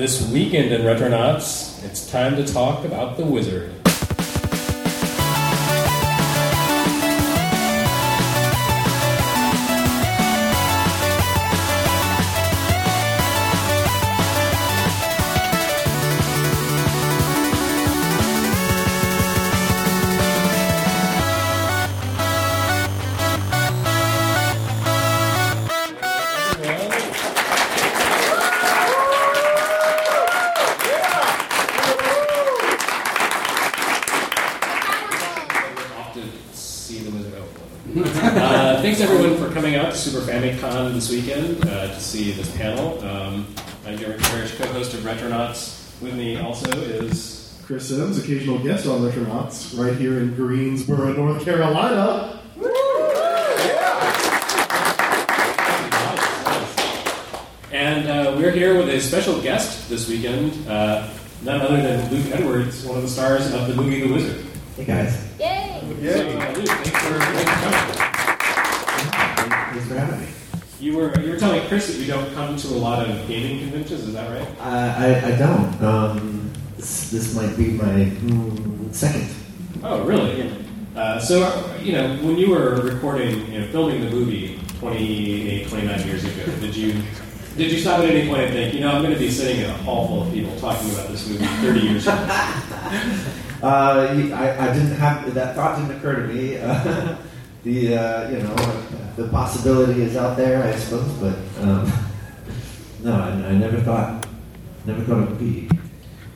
this weekend in Retronauts, it's time to talk about the Wizard. FamiCon this weekend uh, to see this panel. Um, I'm Jeremy Parish, co-host of Retronauts. With me also is Chris Sims, occasional guest on Retronauts, right here in Greensboro, North Carolina. And uh, we're here with a special guest this weekend, uh, none other than Luke Edwards, one of the stars of the movie The Wizard. Hey guys, Yay! So, were you were telling Chris that you don't come to a lot of gaming conventions, is that right? Uh, I, I don't. Um, this, this might be my mm, second. Oh, really? Uh, so, uh, you know, when you were recording, you know, filming the movie 28, 29 years ago, did you did you stop at any point and think, you know, I'm going to be sitting in a hall full of people talking about this movie 30 years from now? Uh, I, I didn't have that thought didn't occur to me. Uh, the uh, you know the possibility is out there, I suppose, but um, no, I, I never thought never thought it would be.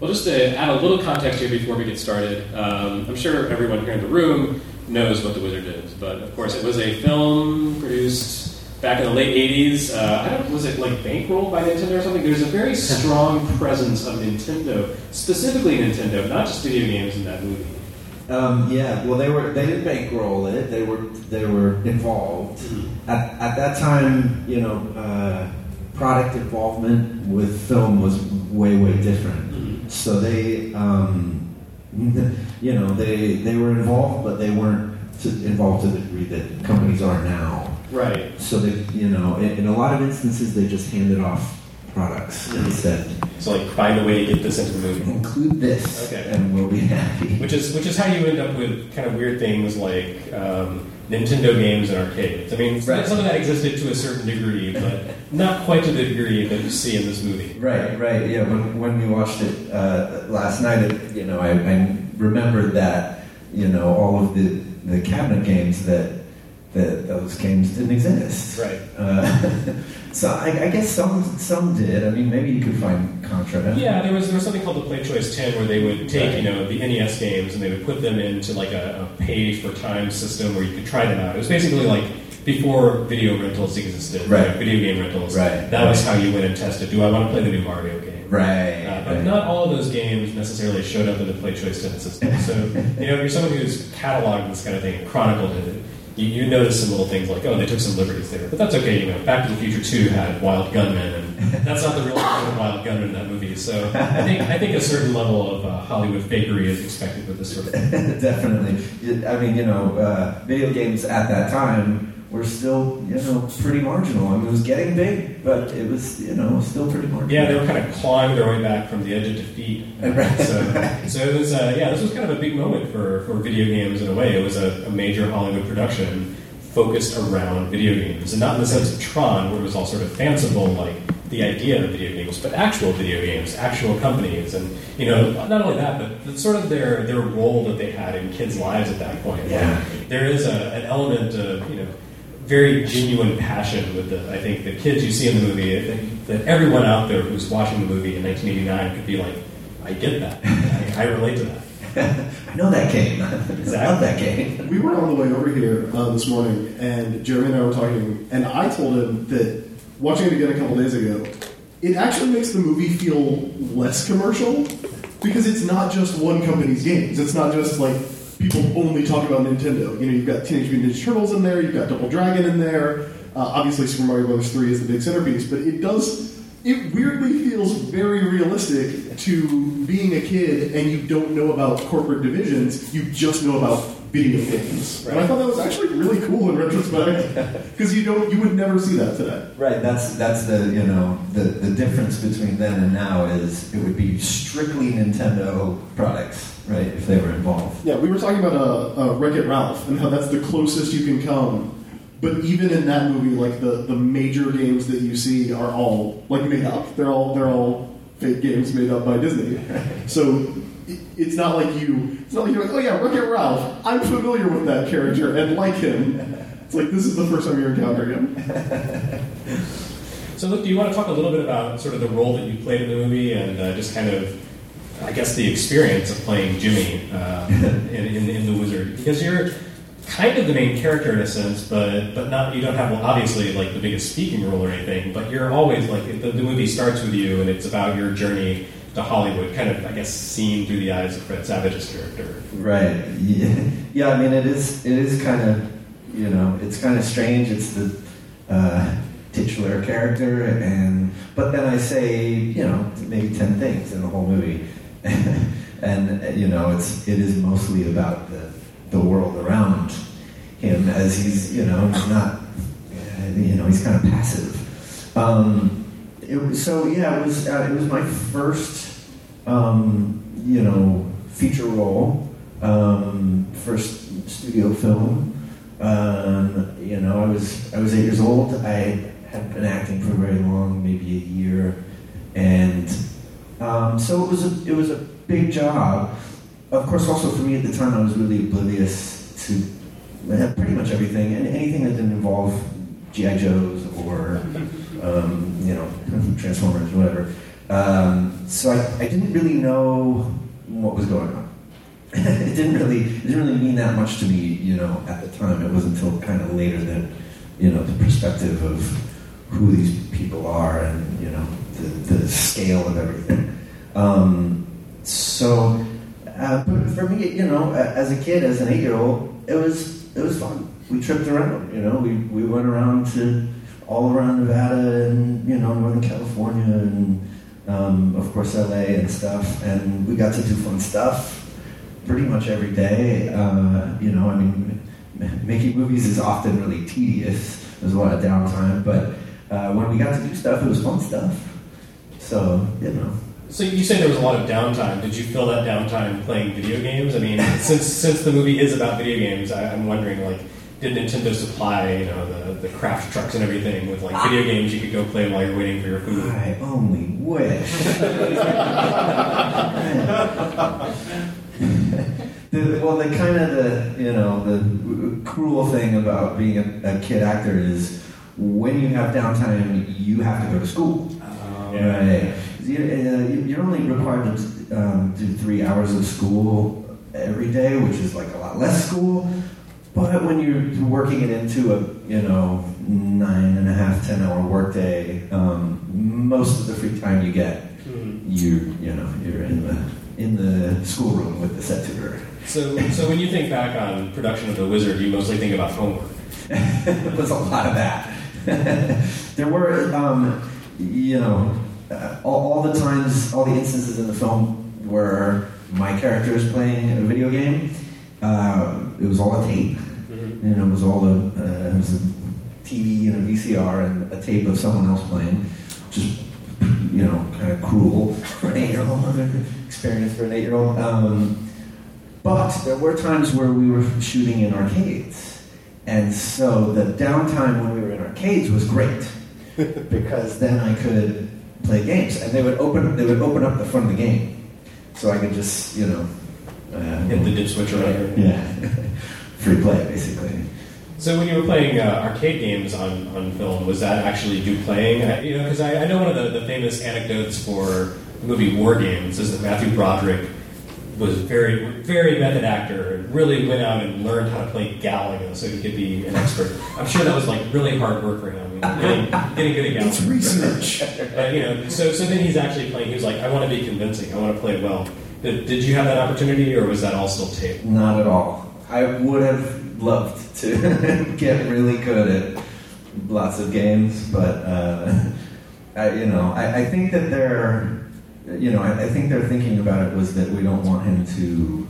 Well, just to add a little context here before we get started, um, I'm sure everyone here in the room knows what The Wizard is, but of course, it was a film produced back in the late 80s. Uh, I don't, was it like bankrolled by Nintendo or something? There's a very strong presence of Nintendo, specifically Nintendo, not just video games in that movie. Um, yeah, well, they were they didn't bankroll it. They were they were involved at, at that time. You know, uh, product involvement with film was way way different. So they, um, you know, they they were involved, but they weren't to, involved to the degree that companies are now. Right. So they, you know, in, in a lot of instances, they just handed off products and said, So, like, find a way to get this into the movie. include this, Okay. and we'll be happy. Which is which is how you end up with kind of weird things like um, Nintendo games and arcades. I mean, Right. some of that existed to a certain degree, but not quite to the degree that you see in this movie. Right, right. Yeah, when, when we watched it uh, last night, it, you know, I, I remembered that, you know, all of the, the cabinet games that that those games didn't exist. Right. Uh, so I, I guess some some did. I mean, maybe you could find Contra. Yeah, there was there was something called the Play Choice 10 where they would take Right. you know the NES games and they would put them into like a, a pay for time system where you could try them out. It was basically like before video rentals existed, Right. like video game rentals. Right. That was how you went and tested. Do I want to play the new Mario game? Right. Uh, but right. not all of those games necessarily showed up in the Play Choice 10 system. So, you know, if you're someone who's cataloged this kind of thing and chronicled it, you, you notice some little things like, oh, they took some liberties there. But that's okay, you know. Back to the Future 2 had Wild Gunmen, and that's not the real Wild Gunman in that movie. So I think, I think a certain level of uh, Hollywood fakery is expected with this sort of thing. Definitely. I mean, you know, uh, video games at that time were still, you know, pretty marginal. I mean, it was getting big, but it was, you know, still pretty marginal. Yeah, they were kind of clawing their way back from the edge of defeat. Right. So, so it was, uh, yeah, this was kind of a big moment for, for video games in a way. It was a, a major Hollywood production focused around video games, and not in the sense of Tron, where it was all sort of fanciful, like the idea of video games, but actual video games, actual companies, and you know, not only that, but sort of their their role that they had in kids' lives at that point. Yeah. Like, there is a, an element of you know very genuine passion with the I think the kids you see in the movie I think that everyone out there who's watching the movie in 1989 could be like, I get that, I, I relate to that. I know that game. I love that game. We were on the way over here uh, this morning, and Jeremy and I were talking, and I told him that watching it again a couple days ago, it actually makes the movie feel less commercial because it's not just one company's games. It's not just like people only talk about Nintendo. You know, you've got Teenage Mutant Ninja Turtles in there, you've got Double Dragon in there. Uh, obviously, Super Mario Bros. 3 is the big centerpiece, but it does it weirdly feels very realistic to being a kid and you don't know about corporate divisions, you just know about video games. And I thought that was actually really cool in retrospect because you don't you would never see that today. Right. That's that's the you know the the difference between then and now is it would be strictly Nintendo products, right? If they were involved. Yeah, we were talking about uh, uh, Wreck It Ralph and how that's the closest you can come. But even in that movie, like the, the major games that you see are all like made up. They're all they're all fake games made up by Disney. So it's not like you it's not like you're like, oh yeah, Wreck It Ralph. I'm familiar with that character and like him. It's like this is the first time you're encountering him. So, look, do you want to talk a little bit about sort of the role that you played in the movie and uh, just kind of, I guess, the experience of playing Jimmy uh, in, in, in The Wizard? Because you're kind of the main character in a sense, but but not you don't have well, obviously like the biggest speaking role or anything. But you're always like the, the movie starts with you, and it's about your journey to Hollywood, kind of I guess seen through the eyes of Fred Savage's character. Right. Yeah. yeah. I mean, it is. It is kind of. You know, it's kind of strange. It's the uh, titular character, and but then I say, you know, maybe ten things in the whole movie, and you know, it's it is mostly about the the world around him as he's, you know, not, you know, he's kind of passive. Um, it so yeah, it was uh, it was my first, um, you know, feature role, um, first studio film. Um, you know, I was I was eight years old. I had been acting for very long, maybe a year, and um, so it was a it was a big job. Of course, also for me at the time, I was really oblivious to pretty much everything, and anything that didn't involve GI Joes or um, you know Transformers, whatever. Um, so I, I didn't really know what was going on. it didn't really it didn't really mean that much to me, you know, at the time. It wasn't until kind of later that you know the perspective of who these people are and you know the, the scale of everything. Um, so, uh, but for me, you know, as a kid, as an eight-year-old, it was it was fun. We tripped around, you know. We we went around to all around Nevada and you know Northern California and um, of course LA and stuff, and we got to do fun stuff pretty much every day. Uh, you know, I mean, making movies is often really tedious. There's a lot of downtime, but uh, when we got to do stuff, it was fun stuff. So you know. So you say there was a lot of downtime. Did you fill that downtime playing video games? I mean, since since the movie is about video games, I, I'm wondering like, did Nintendo supply you know the, the craft trucks and everything with like video games you could go play while you're waiting for your food? I only wish. the, well, the kind of the you know the cruel thing about being a, a kid actor is when you have downtime, you have to go to school. Right. You're, uh, you're only required to um, do three hours of school every day, which is like a lot less school. But when you're working it into a you know nine and a half, ten hour workday, um, most of the free time you get, you you know you're in the in the schoolroom with the set tutor. So so when you think back on production of The Wizard, you mostly think about homework. there was a lot of that. there were, um, you know, uh, all, all the times, all the instances in the film where my character is playing a video game. Uh, it was all a tape, Mm-hmm. and it was all a, uh, it was a TV and a VCR and a tape of someone else playing, just you know, kind of cruel for an eight-year-old experience for an eight-year-old. Um, but there were times where we were shooting in arcades. And so the downtime when we were in arcades was great because then I could play games, and they would open they would open up the front of the game, so I could just you know uh, Hit the dip switch right. yeah free play basically. So when you were playing uh, arcade games on, on film, was that actually you playing? I, you know, because I, I know one of the, the famous anecdotes for the movie War Games is that Matthew Broderick was very very method actor and really went out and learned how to play Galaga so he could be an expert. I'm sure that was like really hard work for him, you know, getting, getting good at It's research. But, you know, so so then he's actually playing. He was like, I want to be convincing. I want to play well. Did, did you have that opportunity, or was that all still tape? Not at all. I would have loved to get really good at lots of games, but uh, I, you know, I, I think that they're, you know, I, I think their thinking about it was that we don't want him to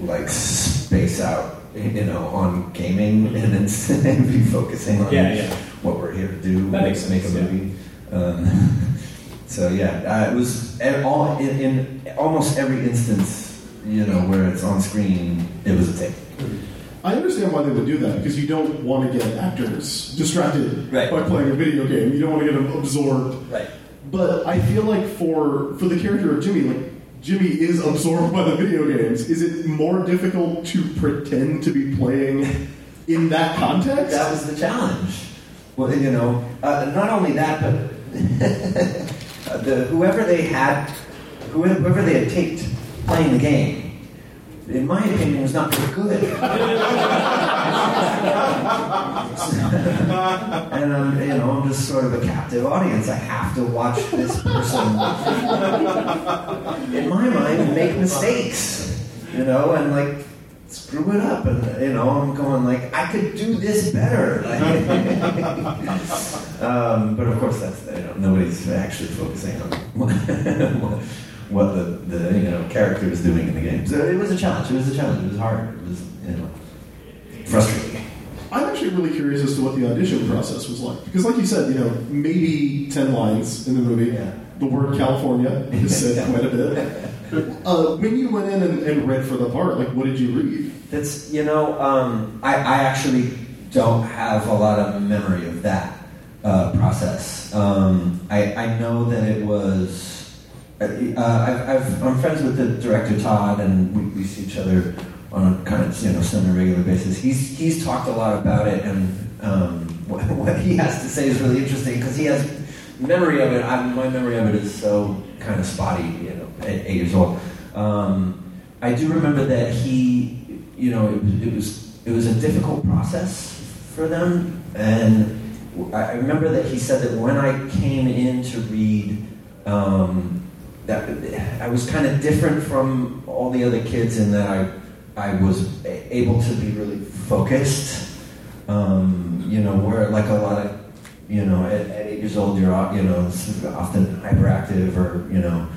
like space out, you know, on gaming and instead be focusing on Yeah, yeah. what we're here to do, That make, makes make a sense, yeah. movie. Um, so yeah, uh, it was all in, in almost every instance, you know, where it's on screen, it was a take. I understand why they would do that because you don't want to get actors distracted Right. by playing a video game. You don't want to get them absorbed. Right. But I feel like for for the character of Jimmy, like Jimmy is absorbed by the video games. Is it more difficult to pretend to be playing in that context? That was the challenge. Well, you know, uh, not only that, but uh, the, whoever they had, whoever they had taped playing the game, in my opinion, was not very good. and I'm, you know, I'm just sort of a captive audience. I have to watch this person, in my mind, make mistakes, you know, and like screw it up. And you know, I'm going like, I could do this better. um, but of course, that's you know, nobody's actually focusing on what, the, the you know character is doing in the game. So it was a challenge. It was a challenge. It was hard. It was you know frustrating. I'm actually really curious as to what the audition process was like because, like you said, you know, maybe ten lines in the movie. Yeah. The word California is said quite a bit. Uh, when you went in and, and read for the part, like, what did you read? That's you know, um, I, I actually don't have a lot of memory of that uh, process. Um, I, I know that it was. Uh, I've, I've, I'm friends with the director Todd, and we, we see each other on a kind of you know semi-regular basis. He's he's talked a lot about it, and um, what, what he has to say is really interesting because he has memory of it. I, my memory of it is so kind of spotty. You know, at eight years old. Um, I do remember that he, you know, it, it was it was a difficult process for them, and I I remember that he said that when I came in to read, um, that I was kind of different from all the other kids in that I I was able to be really focused. Um, you know, where like a lot of you know, at, at eight years old, you're you know often hyperactive, or you know,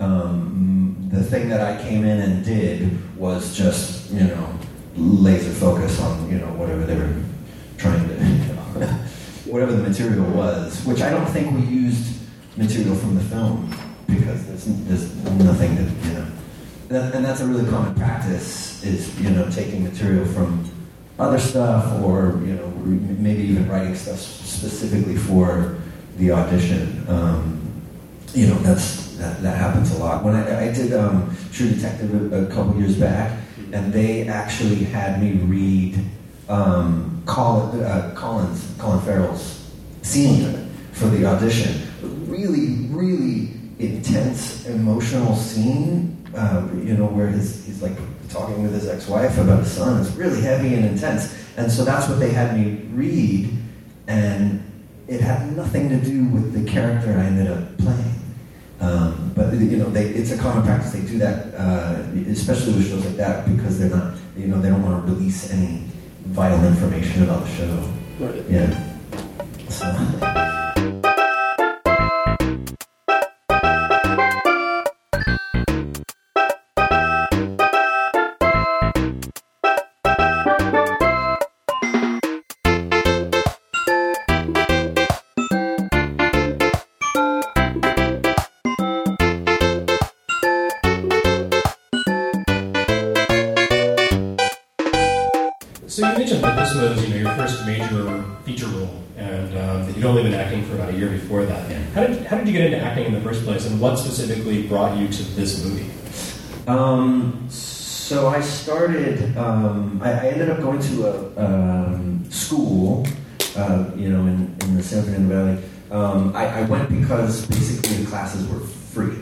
um, the thing that I came in and did was just you know laser focus on you know whatever they were trying to, you know, whatever the material was, which I don't think we used material from the film because there's there's nothing that you know, that, and that's a really common practice is you know taking material from other stuff or you know maybe even writing stuff specifically for the audition. Um, you know that's that, that happens a lot. When I, I did um, True Detective a, a couple years back, and they actually had me read um, Colin, uh, Colin's Colin Farrell's scene for the audition. Really, really intense, emotional scene. Uh, you know where his, he's like talking with his ex-wife about his son. It's really heavy and intense, and so that's what they had me read, and it had nothing to do with the character I ended up playing. Um, but you know, they, it's a common practice. They do that, uh, especially with shows like that, because they're not, you know, they don't want to release any vital information about the show. Right. Yeah. So. major feature role, and um, you'd only been acting for about a year before that. Yeah. How did how did you get into acting in the first place, and what specifically brought you to this movie? Um, so I started. Um, I, I ended up going to a um, school, uh, you know, in, in the San Fernando Valley. Um, I, I went because basically the classes were free.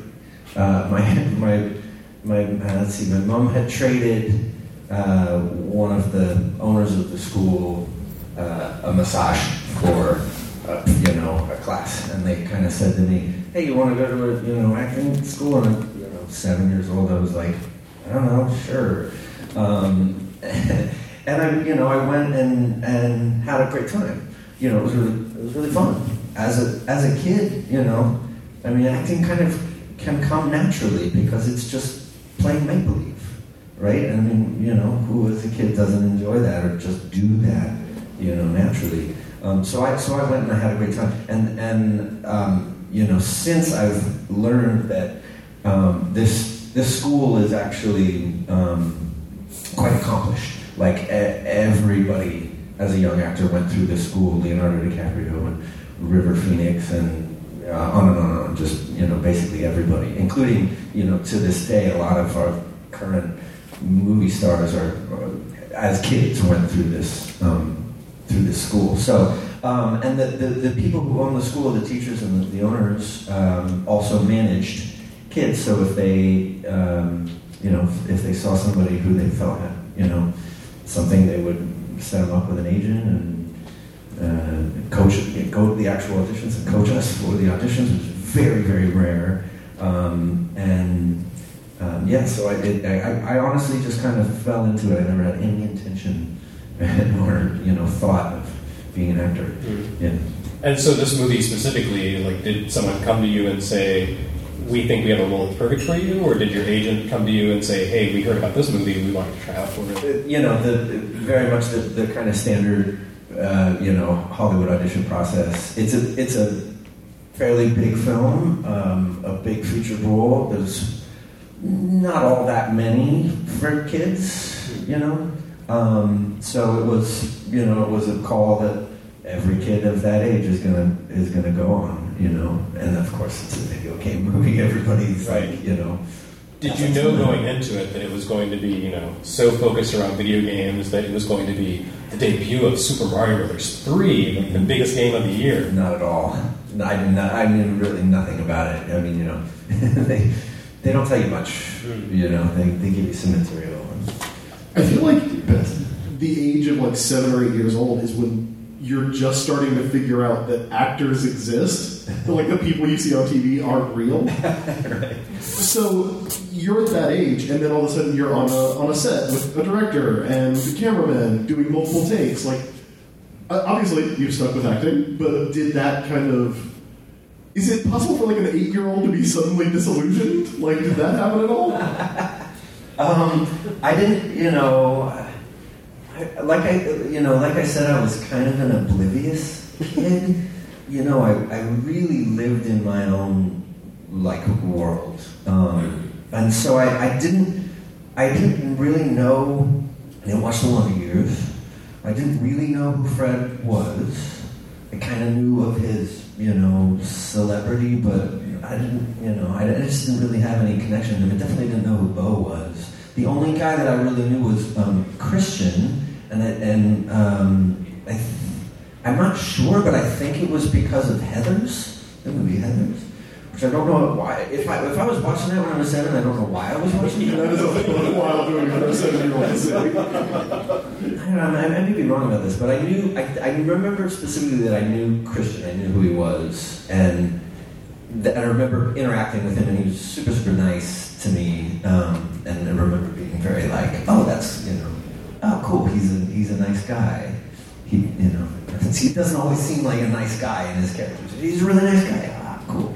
Uh, my my my uh, let's see, my mom had traded uh, one of the owners of the school uh, a massage for uh, you know a class, and they kind of said to me, "Hey, you want to go to a you know acting school?" And I'm, you know, seven years old, I was like, "I don't know, sure." Um, and I, you know, I went and and had a great time. You know, it was really it was really fun. as a as a kid, you know, I mean, acting kind of can come naturally because it's just playing make believe, right? I mean, you know, who as a kid doesn't enjoy that or just do that, you know, naturally? Um, so I so I went and I had a great time, and and um, you know, since I've learned that um, this this school is actually um, quite accomplished. Like e- everybody, as a young actor, went through this school. Leonardo DiCaprio and River Phoenix and uh, on and on and on. Just you know, basically everybody, including you know, to this day, a lot of our current movie stars are, uh, as kids, went through this um, through this school. So. Um, and the, the, the people who own the school, the teachers and the, the owners, um, also managed kids. So if they, um, you know, if they saw somebody who they felt had, you know, something, they would set them up with an agent and uh, coach, go to the actual auditions and coach us for the auditions, which is very, very rare. Um, and um, yeah, so I did. I, I honestly just kind of fell into it. I never had any intention or you know thought of being an actor. Mm. Yeah. And so this movie specifically, like, did someone come to you and say, "We think we have a role that's perfect for you," or did your agent come to you and say, "Hey, we heard about this movie, we want to try out for it"? you know, the, very much the, the kind of standard, uh, you know, Hollywood audition process. It's a it's a fairly big film, um, a big feature role. There's not all that many for kids, you know. Um, so it was, you know, it was a call that every kid of that age is gonna is gonna go on, you know. And of course, it's a video game movie. Everybody's Right. like, you know. Did you know going into it that it was going to be, you know, so focused around video games that it was going to be the debut of Super Mario Brothers 3, like the biggest game of the year? Not at all. I knew, not, I knew really nothing about it. I mean, you know, they they don't tell you much. Hmm. You know, they, they give you some material. I feel like the age of like seven or eight years old is when you're just starting to figure out that actors exist. that, like the people you see on TV aren't real. So you're at that age, and then all of a sudden you're on a on a set with a director and a cameraman doing multiple takes. Like, obviously you've stuck with acting, but did that kind of is it possible for like an eight year old to be suddenly disillusioned? Like, did that happen at all? Um, I didn't, you know, I, like I, you know, like I said, I was kind of an oblivious kid. you know, I, I really lived in my own like world, um, and so I, I didn't, I didn't really know. I didn't watch The Wonder Years. I didn't really know who Fred was. I kind of knew of his, you know, celebrity, but I didn't, you know, I, I just didn't really have any connection to him. I definitely didn't know who Beau was. The only guy that I really knew was um, Christian, and and um, I th- I'm not sure, but I think it was because of Heathers, the movie Heathers, which I don't know why. If I if I was watching that when I was seven, I don't know why I was watching it. that a while doing seven year old. I don't know, I, I may be wrong about this, but I knew, I, I remember specifically that I knew Christian, I knew who he was, and, th- and I remember interacting with him, and he was super, super nice to me, um, and I remember being very like, oh, that's, you know, oh, cool, he's a, he's a nice guy. He, you know, he doesn't always seem like a nice guy in his characters. He's a really nice guy. Ah, cool.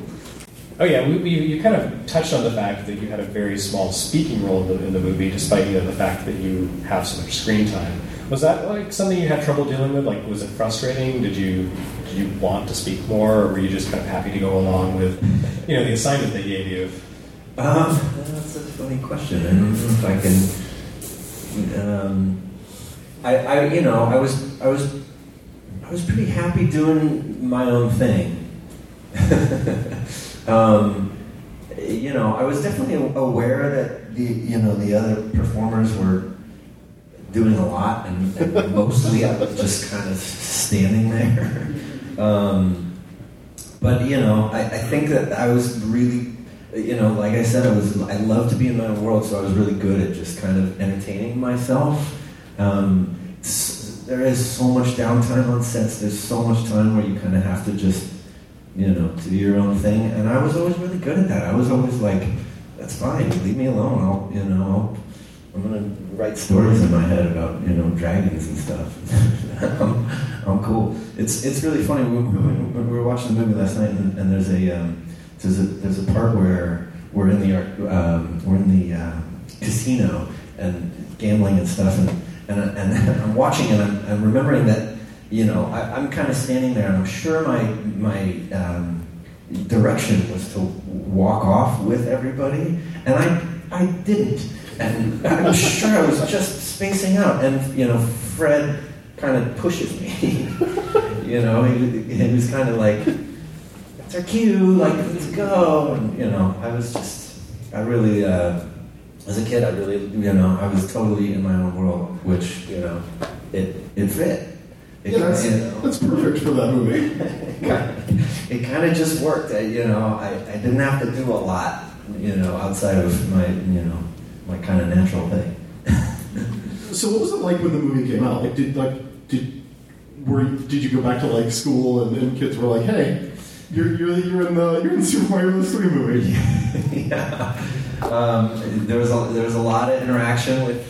Oh yeah, we, we, you kind of touched on the fact that you had a very small speaking role in the, in the movie, despite you know, the fact that you have so much screen time. Was that like something you had trouble dealing with? Like, was it frustrating? Did you did you want to speak more, or were you just kind of happy to go along with you know the assignment they gave you? Um, that's a funny question. I don't know if I can. Um, I, I, you know, I was, I was, I was pretty happy doing my own thing. um, you know, I was definitely aware that the, you know, the other performers were doing a lot, and, and mostly I was just kind of standing there. Um, but you know, I, I think that I was really you know, like I said, I was I love to be in my own world, so I was really good at just kind of entertaining myself. Um, there is so much downtime on sets. There's so much time where you kind of have to just, you know, do your own thing. And I was always really good at that. I was always like, "That's fine. Leave me alone. I'll, you know, I'll, I'm gonna write stories in my head about, you know, dragons and stuff." um, I'm cool. It's it's really funny. We, we, we were watching the movie last night, and, and there's a um, there's a there's a part where we're in the um, we're in the uh, casino and gambling and stuff, and and, and I'm watching and I'm, I'm remembering that you know I, am kind of standing there, and I'm sure my my um, direction was to walk off with everybody, and I I didn't, and I'm sure I was just spacing out, and you know Fred kind of pushes me. you know, he, he was kind of like, "It's our cue, like let's go." And you know, I was just, I really, uh, as a kid, I really, you know, I was totally in my own world, which you know, it it fit. It yeah, that's, you know, that's perfect for that movie. it kind of just worked. I, you know, I, I didn't have to do a lot, you know, outside of my, you know, my kind of natural thing. so, what was it like when the movie came out? Like, did like did were did you go back to like school and, and kids were like, hey, you're you're you're in the you're in the Super Mario Bros. 3 movie. yeah. Um, there was a there was a lot of interaction with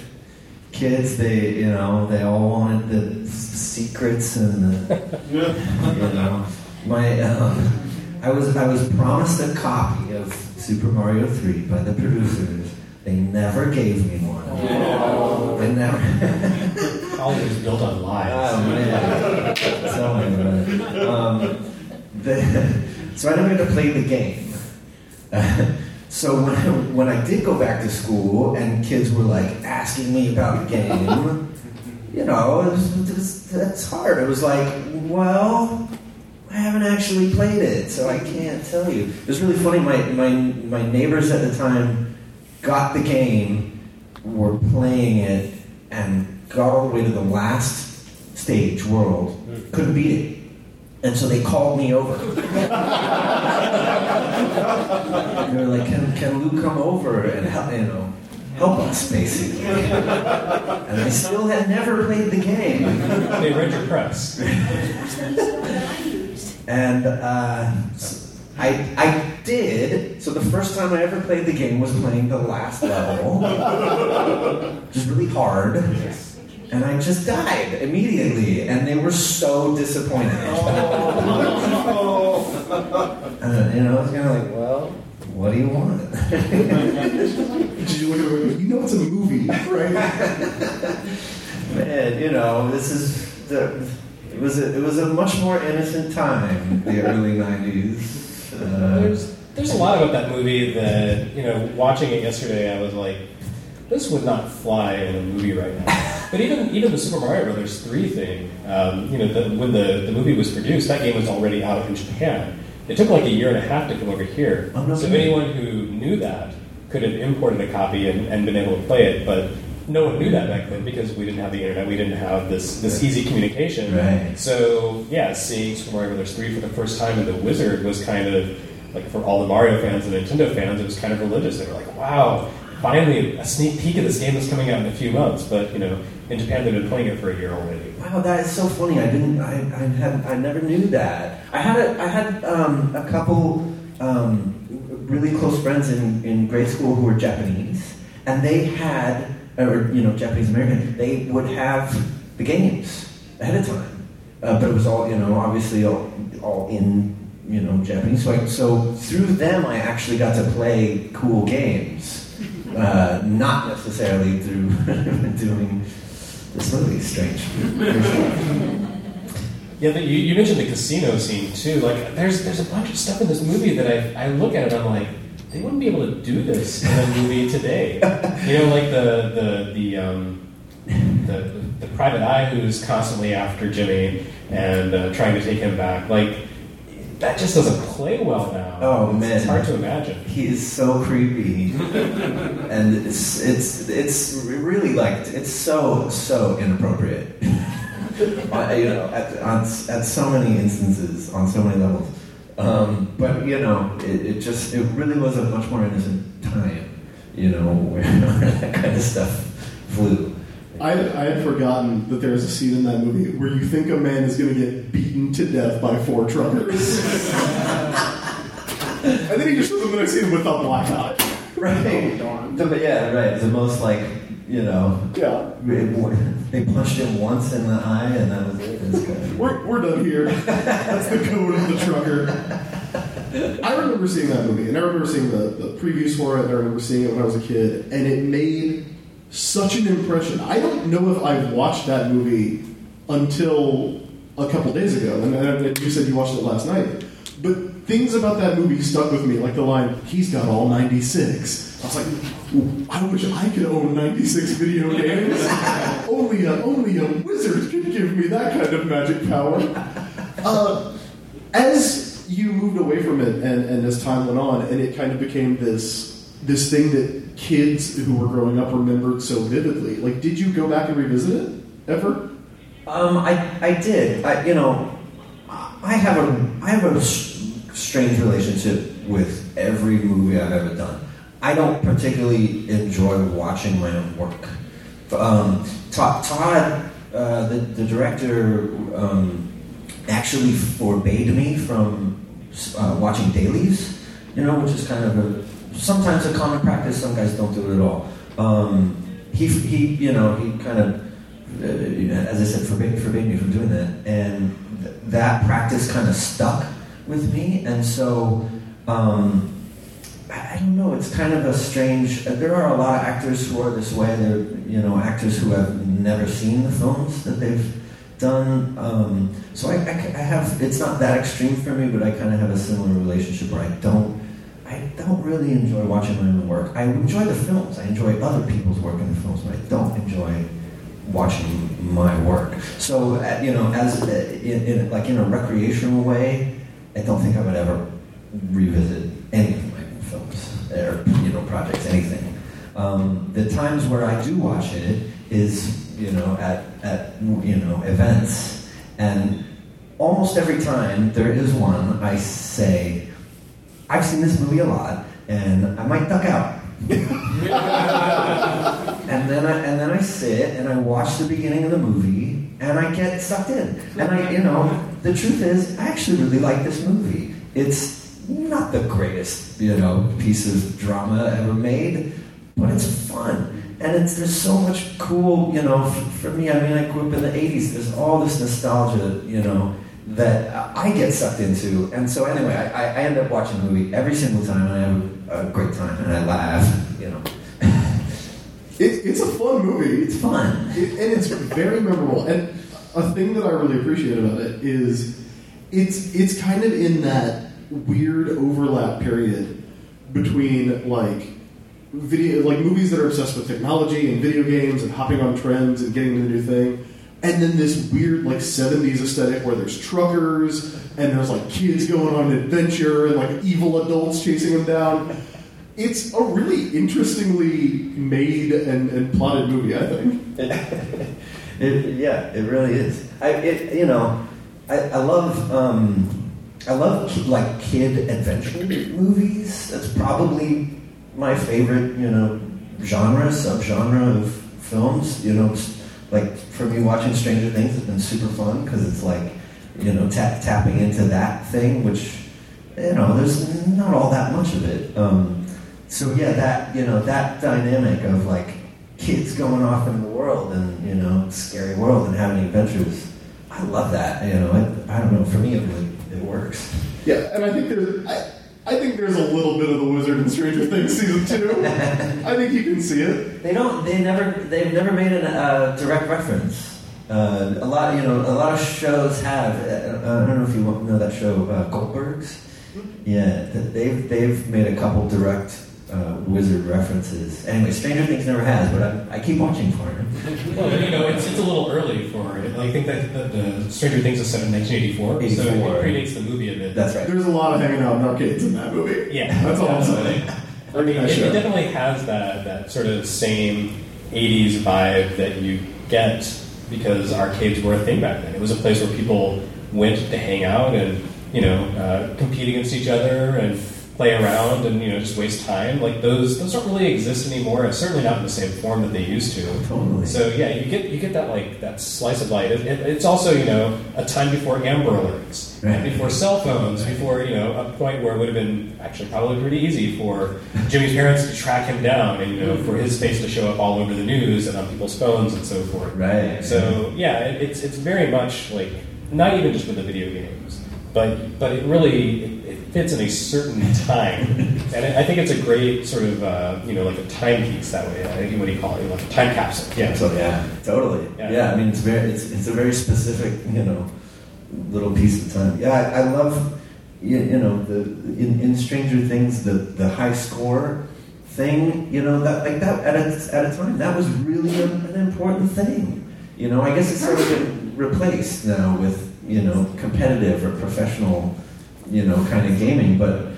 kids. They you know they all wanted the secrets and the you know my um, I was I was promised a copy of Super Mario 3 by the producers. They never gave me one. Oh. They never. All was built on lies. Oh man, tell me. Um, the, so I never got to play the game. Uh, so when I, when I did go back to school and kids were like asking me about the game, you know, it was, it was, that's hard. It was like, well, I haven't actually played it, so I can't tell you. It was really funny. My, my, my neighbors at the time got the game, were playing it, and got all the way to the last stage, world, couldn't beat it. And so they called me over. they were like, can, can Lou come over and help, you know, help us, basically. and I still had never played the game. They read your press. and uh, I, I did. So the first time I ever played the game was playing the last level, which is really hard and I just died immediately, and they were so disappointed. Oh. and, you know, I was kind of like, well, what do you want? You look at it? You know, it's a movie, right? Man, you know, this is the. It was a, it was a much more innocent time, the early '90s. Uh, there's there's a lot about that movie that you know. Watching it yesterday, I was like, this would not fly in a movie right now. but even even the Super Mario Brothers three thing, um, you know, the, when the, the movie was produced, that game was already out in Japan. It took like a year and a half to come over here. Oh, so anyone who knew that could have imported a copy and, and been able to play it, but no one knew that back then because we didn't have the internet. We didn't have this this easy communication. Right. So yeah, seeing Super Mario Brothers three for the first time in the Wizard was kind of like for all the Mario fans and Nintendo fans, it was kind of religious. They were like, "Wow, finally a sneak peek of this game that's coming out in a few months. But you know, in Japan they've been playing it for a year already. Wow, that is so funny. I didn't. I, I had. I never knew that. I had. A, I had um, a couple um, really close friends in, in grade school who were Japanese, and they had, or you know, Japanese American. They would have the games ahead of time, uh, but it was all you know, obviously all, all in you know Japanese. So, I, so through them, I actually got to play cool games uh, not necessarily through doing this movie. Strange. yeah, the, you, you, mentioned the casino scene too. Like, there's there's a bunch of stuff in this movie that I, I look at it, I'm like, they wouldn't be able to do this in a movie today. you know, like the the the um, the, the private eye who's constantly after Jimmy and uh, trying to take him back. Like that just doesn't play well now. Oh it's, man, it's hard to imagine. He is so creepy, and it's it's it's really like it's so so inappropriate. uh, you know, at, on, at so many instances, on so many levels. Um, but you know, it, it, just it really was a much more innocent time. You know, where that kind of stuff flew. I, I had forgotten that there's a scene in that movie where you think a man is going to get beaten to death by four truckers. and then he just shows up the next scene with a black eye. Right. Oh, darn. The, yeah, right. The most like you know, Yeah. they punched him once in the eye, and that was it. It's good. We're, we're done here. That's the code of the trucker. I remember seeing that movie, and I remember seeing the, the previews for it, and I remember seeing it when I was a kid, and it made such an impression. I don't know if I've watched that movie until a couple days ago, and, and you said you watched it last night. But things about that movie stuck with me, like the line, he's got all 96. I was like, I wish I could own 96 video games. only, a, only a wizard could give me that kind of magic power. Uh, as you moved away from it and, and as time went on, and it kind of became this, this thing that kids who were growing up remembered so vividly, like, did you go back and revisit it ever? Um, I, I did. I, you know, I have a I have a strange relationship with every movie I've ever done. I don't particularly enjoy watching my own work. Um, Todd, Todd uh, the, the director, um, actually forbade me from uh, watching dailies, you know, which is kind of a sometimes a common practice. Some guys don't do it at all. Um, he, he, you know, he kind of, uh, as I said, forbade, forbade me from doing that, and th- that practice kind of stuck with me, and so um, I don't know. It's kind of a strange. Uh, there are a lot of actors who are this way. They're you know actors who have never seen the films that they've done. Um, so I, I, I, have. It's not that extreme for me, but I kind of have a similar relationship where I don't. I don't really enjoy watching my own work. I enjoy the films. I enjoy other people's work in the films, but I don't enjoy watching my work. So uh, you know, as uh, in, in like in a recreational way, I don't think I would ever revisit any of my films or you know projects, anything. Um, the times where I do watch it is you know at at you know events, and almost every time there is one I say, I've seen this movie a lot, and I might duck out. and then I and then I sit and I watch the beginning of the movie and I get sucked in. And I, you know, the truth is, I actually really like this movie. It's not the greatest, you know, piece of drama ever made, but it's fun. And it's, there's so much cool, you know, for me, I mean, I grew up in the 80s. There's all this nostalgia, you know, that I get sucked into. And so, anyway, I, I end up watching the movie every single time, and I have a great time, and I laugh, you know. It, it's a fun movie. It's fun. It, and it's very memorable. And a thing that I really appreciate about it is it's it's kind of in that weird overlap period between like video like movies that are obsessed with technology and video games and hopping on trends and getting the new thing and then this weird like 70s aesthetic where there's truckers and there's like kids going on an adventure and like evil adults chasing them down it's a really interestingly made and, and plotted movie i think it, yeah it really is I, it, you know I, I love um, I love like kid adventure movies. That's probably my favorite, you know, genre, subgenre of films. You know, like for me, watching Stranger Things has been super fun because it's like, you know, tap, tapping into that thing, which, you know, there's not all that much of it. Um, so yeah, that you know, that dynamic of like kids going off in the world and you know, scary world and having adventures. I love that. You know, I, I don't know. For me, it really it works. Yeah, and I think there's I, I think there's a little bit of the Wizard in Stranger Things season two. I think you can see it. They don't. They never. They've never made a uh, direct reference. Uh, a lot, you know, a lot of shows have. Uh, I don't know if you know that show, uh, Goldbergs. Yeah, they've they've made a couple direct uh, wizard references. Anyway, Stranger Things never has, but I, I keep watching for it. well, you know, it's, it's a little early for it. I think that, that the Stranger Things is set in 1984, 84. so it predates the movie a bit. That's right. There's a lot of hanging out in arcades in that movie. Yeah, that's all I'm saying. I mean, it, it definitely has that that sort of same 80s vibe that you get because arcades were a thing back then. It was a place where people went to hang out and you know uh, compete against each other and play around and you know just waste time. Like those those don't really exist anymore. Certainly not in the same form that they used to. Totally. So yeah, you get you get that like that slice of light. It, it, it's also you know a time before Amber Alerts, Right. before cell phones, before you know a point where it would have been actually probably pretty easy for Jimmy's parents to track him down and you know for his face to show up all over the news and on people's phones and so forth. Right. So yeah, it, it's it's very much like not even just with the video games, but but it really fits in a certain time, and I think it's a great sort of uh, you know like a timepiece that way. I think what do you call it? Like a time capsule. Yeah. So yeah, totally. Yeah. Yeah. I mean it's very it's, it's a very specific you know little piece of time. Yeah, I, I love you, you know the in, in Stranger Things the the high score thing. You know that like that at a, at a time that was really a, an important thing. You know, I guess it's sort of been replaced now with you know competitive or professional you know kind of gaming, but.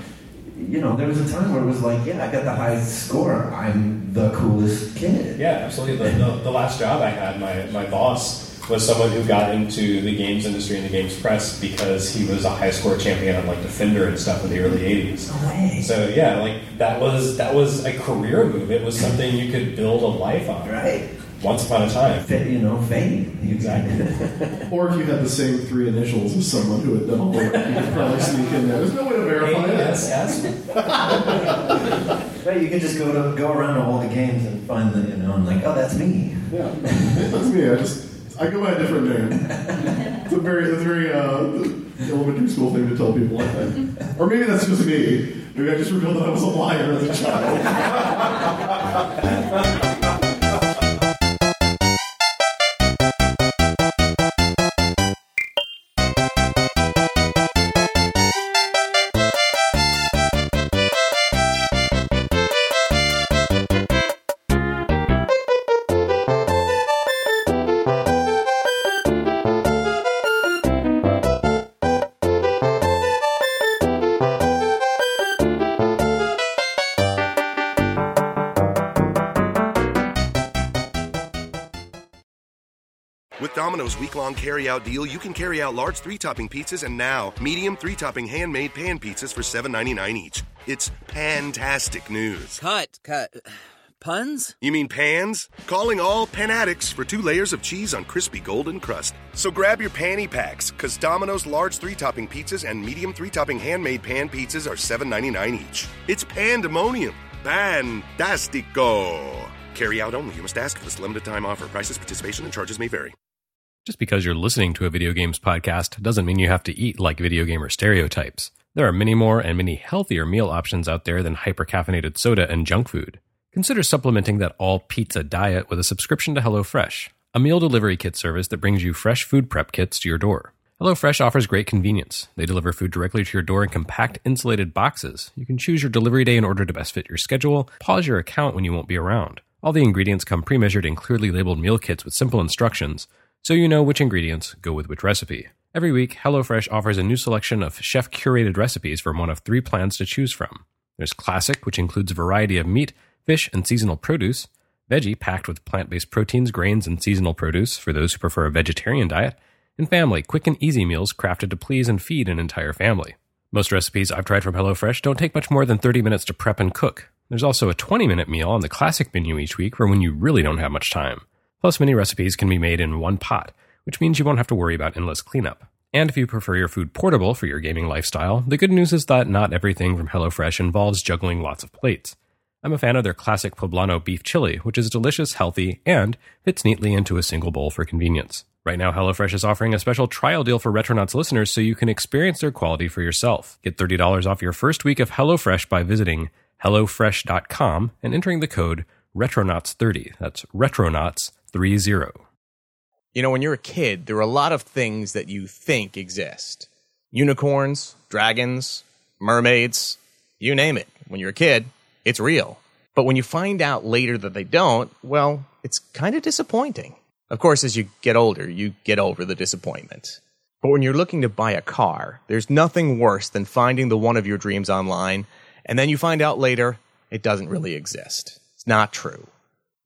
You know, there was a time where it was like, yeah, I got the highest score. I'm the coolest kid. Yeah, absolutely. The, the, the last job I had, my, my boss was someone who got into the games industry and the games press because he was a high score champion on like Defender and stuff in the early '80s. No way. So yeah, like that was that was a career move. It was something you could build a life on. Right. Once upon a time. Fa- you know, fame. Exactly. Or if you had the same three initials as someone who had done all the work, you could probably sneak in there. There's no way to verify it. yes, yes. Right, you can just go to go around to all the games and find the you know, and like, oh, that's me. Yeah, that's me. I just I go by a different name. It's a very that's a very uh, elementary school thing to tell people. I think, or maybe that's just me. Maybe I just revealed that I was a liar as a child. Domino's week long carry out deal, you can carry out large three topping pizzas and now medium three topping handmade pan pizzas for $7.99 each. It's fantastic news. Cut, cut. Puns? You mean pans? Calling all pan addicts for two layers of cheese on crispy golden crust. So grab your panty packs, because Domino's large three topping pizzas and medium three topping handmade pan pizzas are $7.99 each. It's pandemonium. Fantastico. Carry out only. You must ask for this limited time offer. Prices, participation, and charges may vary. Just because you're listening to a video games podcast doesn't mean you have to eat like video gamer stereotypes. There are many more and many healthier meal options out there than hypercaffeinated soda and junk food. Consider supplementing that all pizza diet with a subscription to HelloFresh, a meal delivery kit service that brings you fresh food prep kits to your door. HelloFresh offers great convenience. They deliver food directly to your door in compact insulated boxes. You can choose your delivery day in order to best fit your schedule, pause your account when you won't be around. All the ingredients come pre measured in clearly labeled meal kits with simple instructions, so you know which ingredients go with which recipe. Every week, HelloFresh offers a new selection of chef curated recipes from one of three plans to choose from. There's Classic, which includes a variety of meat, fish, and seasonal produce, Veggie, packed with plant based proteins, grains, and seasonal produce for those who prefer a vegetarian diet, and Family, quick and easy meals crafted to please and feed an entire family. Most recipes I've tried from HelloFresh don't take much more than 30 minutes to prep and cook. There's also a 20 minute meal on the classic menu each week for when you really don't have much time. Plus, many recipes can be made in one pot, which means you won't have to worry about endless cleanup. And if you prefer your food portable for your gaming lifestyle, the good news is that not everything from HelloFresh involves juggling lots of plates. I'm a fan of their classic poblano beef chili, which is delicious, healthy, and fits neatly into a single bowl for convenience. Right now, HelloFresh is offering a special trial deal for Retronauts listeners so you can experience their quality for yourself. Get $30 off your first week of HelloFresh by visiting HelloFresh.com and entering the code Retronauts30. That's Retronauts30. You know, when you're a kid, there are a lot of things that you think exist unicorns, dragons, mermaids, you name it. When you're a kid, it's real. But when you find out later that they don't, well, it's kind of disappointing. Of course, as you get older, you get over the disappointment. But when you're looking to buy a car, there's nothing worse than finding the one of your dreams online, and then you find out later it doesn't really exist. It's not true.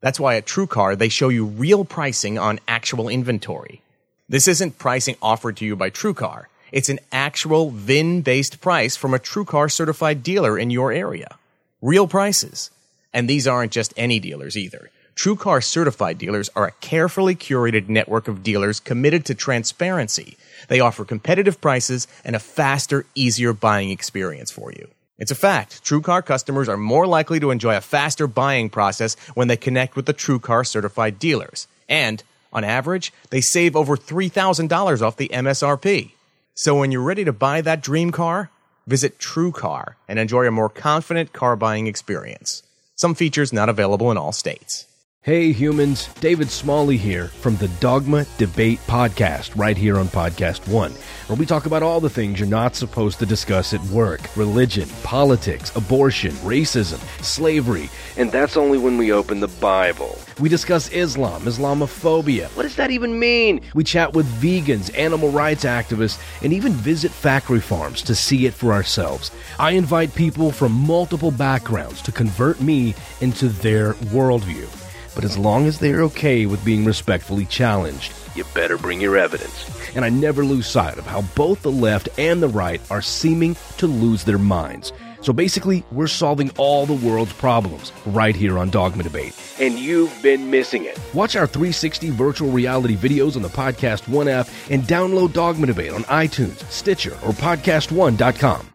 That's why at TrueCar, they show you real pricing on actual inventory. This isn't pricing offered to you by TrueCar. It's an actual VIN based price from a TrueCar certified dealer in your area. Real prices. And these aren't just any dealers either. TrueCar certified dealers are a carefully curated network of dealers committed to transparency. They offer competitive prices and a faster, easier buying experience for you. It's a fact. TrueCar customers are more likely to enjoy a faster buying process when they connect with the TrueCar certified dealers. And, on average, they save over $3,000 off the MSRP. So when you're ready to buy that dream car, visit TrueCar and enjoy a more confident car buying experience. Some features not available in all states. Hey humans, David Smalley here from the Dogma Debate Podcast, right here on Podcast One, where we talk about all the things you're not supposed to discuss at work religion, politics, abortion, racism, slavery, and that's only when we open the Bible. We discuss Islam, Islamophobia. What does that even mean? We chat with vegans, animal rights activists, and even visit factory farms to see it for ourselves. I invite people from multiple backgrounds to convert me into their worldview. But as long as they're okay with being respectfully challenged, you better bring your evidence. And I never lose sight of how both the left and the right are seeming to lose their minds. So basically, we're solving all the world's problems right here on Dogma Debate. And you've been missing it. Watch our 360 virtual reality videos on the Podcast One app and download Dogma Debate on iTunes, Stitcher, or PodcastOne.com.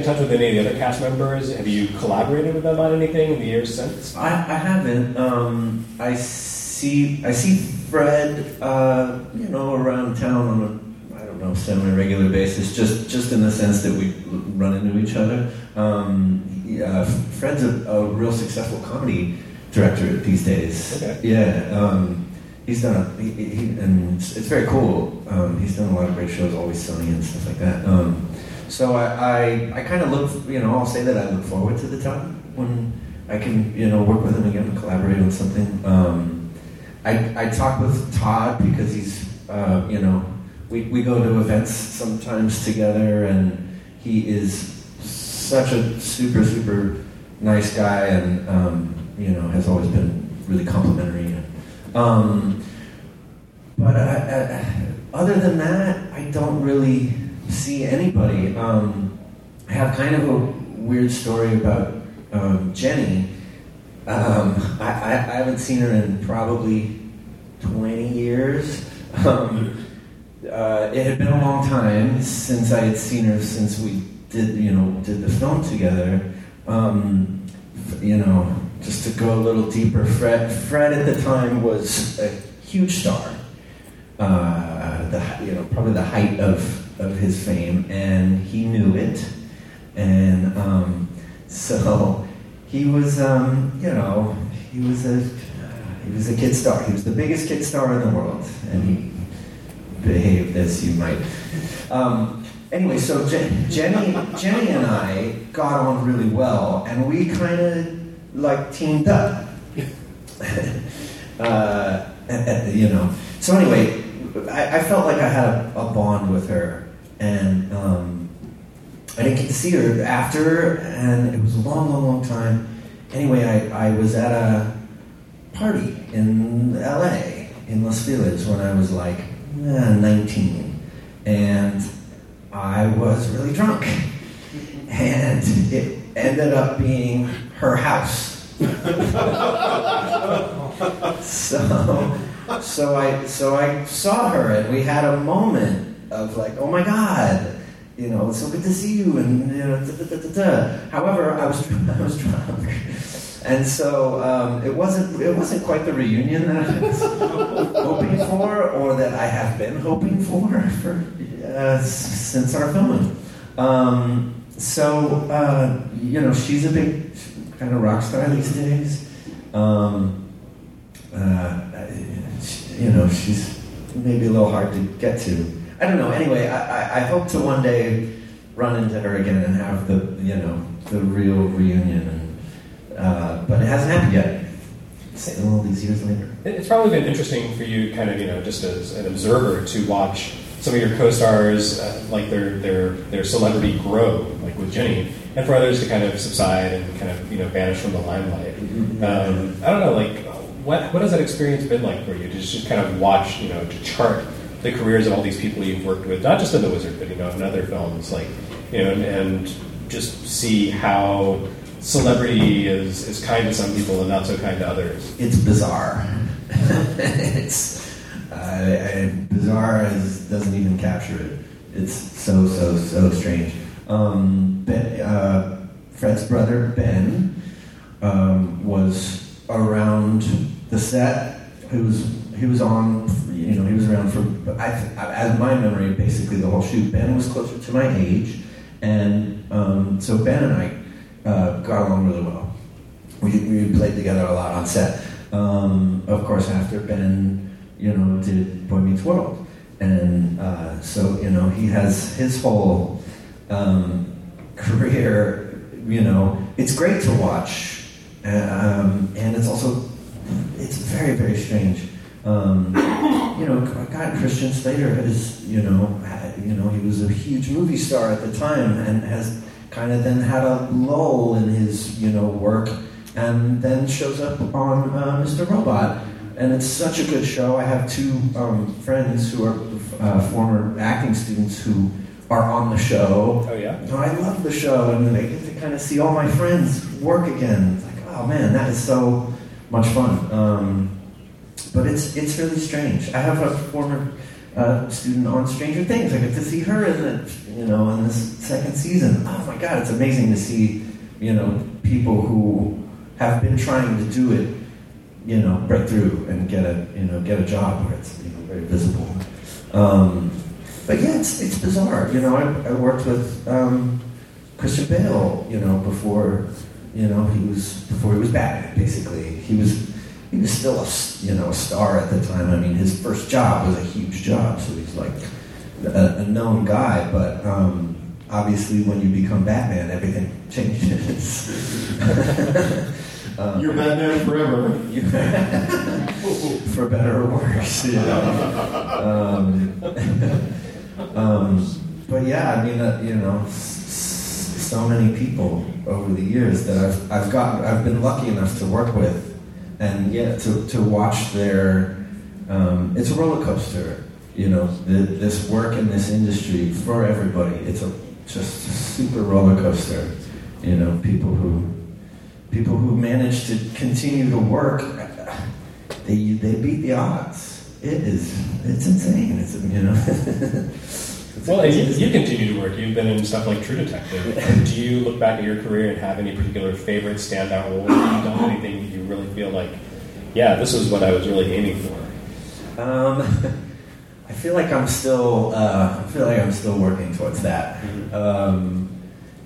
in touch with any of the other cast members? Have you collaborated with them on anything in the years since? I, I haven't. Um, I see I see Fred, uh, you know, around town on a I don't know semi-regular basis. Just just in the sense that we run into each other. Um, yeah, Fred's a, a real successful comedy director these days. Okay. Yeah. Um, He's done a, he, he, and it's, it's very cool. Um, he's done a lot of great shows, Always Sunny and stuff like that. Um, so I, I, I kind of look, you know, I'll say that I look forward to the time when I can, you know, work with him again and collaborate on something. Um, I, I talk with Todd because he's, uh, you know, we, we go to events sometimes together, and he is such a super, super nice guy, and um, you know, has always been really complimentary. Um, but I, I, other than that, I don't really see anybody. Um, I have kind of a weird story about um, Jenny. Um, I, I, I haven't seen her in probably 20 years. Um, uh, it had been a long time since I had seen her since we did, you know, did the film together. Um, you know, just to go a little deeper, Fred, Fred at the time was a huge star. Uh, the, you know, probably the height of, of his fame, and he knew it. And um, so he was, um, you know, he was a he was a kid star. He was the biggest kid star in the world, and he behaved as you might. Um, anyway, so Je- Jenny, Jenny and I got on really well, and we kind of like teamed up. uh, you know. So anyway, I, I felt like I had a, a bond with her, and um, I didn't get to see her after, and it was a long, long, long time. Anyway, I, I was at a party in LA, in Los Feliz, when I was like eh, 19. And I was really drunk. And it ended up being her house. so, so I, so I saw her, and we had a moment of like, oh my god, you know, it's so good to see you, and you know, da, da, da. However, I was I was drunk, and so um, it wasn't it wasn't quite the reunion that I was hoping for, or that I have been hoping for for uh, since our filming. Um, so uh, you know, she's a big kind of rock star these days. Um, uh, you know, she's maybe a little hard to get to. I don't know. Anyway, I, I, I hope to one day run into her again and have the you know the real reunion. And, uh, but it hasn't happened yet. Say all these years later. It's probably been interesting for you, kind of, you know, just as an observer, to watch some of your co-stars, uh, like their their their celebrity grow, like with Jenny, and for others to kind of subside and kind of you know vanish from the limelight. Um, I don't know, like what what has that experience been like for you? To just kind of watch, you know, to chart the careers of all these people you've worked with, not just in The Wizard, but you know, in other films, like you know, and, and just see how celebrity is is kind to some people and not so kind to others. It's bizarre. it's uh, bizarre doesn't even capture it. It's so so so strange. Um, ben, uh, Fred's brother Ben um, was around the set. He was he was on. You know, he was around for. I, as my memory, basically the whole shoot. Ben was closer to my age, and um, so Ben and I uh, got along really well. We, we played together a lot on set. Um, of course, after Ben, you know, did Boy Meets World, and uh, so you know he has his whole um, career. You know, it's great to watch, um, and it's also it's very very strange. Um, you know, God, Christian Slater is you know you know he was a huge movie star at the time and has kind of then had a lull in his you know work and then shows up on uh, Mr. Robot. And it's such a good show. I have two um, friends who are uh, former acting students who are on the show. Oh yeah. I love the show, and I get to kind of see all my friends work again. It's like, oh man, that is so much fun. Um, but it's it's really strange. I have a former uh, student on Stranger Things. I get to see her in the you know in this second season. Oh my god, it's amazing to see you know people who have been trying to do it, you know, break through and get a you know get a job where it's you know very visible. Um, but yeah, it's it's bizarre. You know, I, I worked with um, Christian Bale. You know, before you know he was before he was Batman. Basically, he was he was still a you know a star at the time. I mean, his first job was a huge job, so he's like a, a known guy. But um, obviously, when you become Batman, everything changes. um, You're Batman forever. for better or worse. You know? um, um, but yeah, I mean, uh, you know, so many people over the years that I've I've got I've been lucky enough to work with, and yeah, to to watch their. Um, it's a roller coaster, you know. The, this work in this industry for everybody. It's a just a super roller coaster. You know, people who people who manage to continue to work, they they beat the odds. It is it's insane. It's you know. It's- Well, and you, you continue to work. You've been in stuff like True Detective. Do you look back at your career and have any particular favorite standout role? Have you done anything you really feel like, yeah, this is what I was really aiming for? Um, I feel like I'm still. Uh, I feel like I'm still working towards that. Um,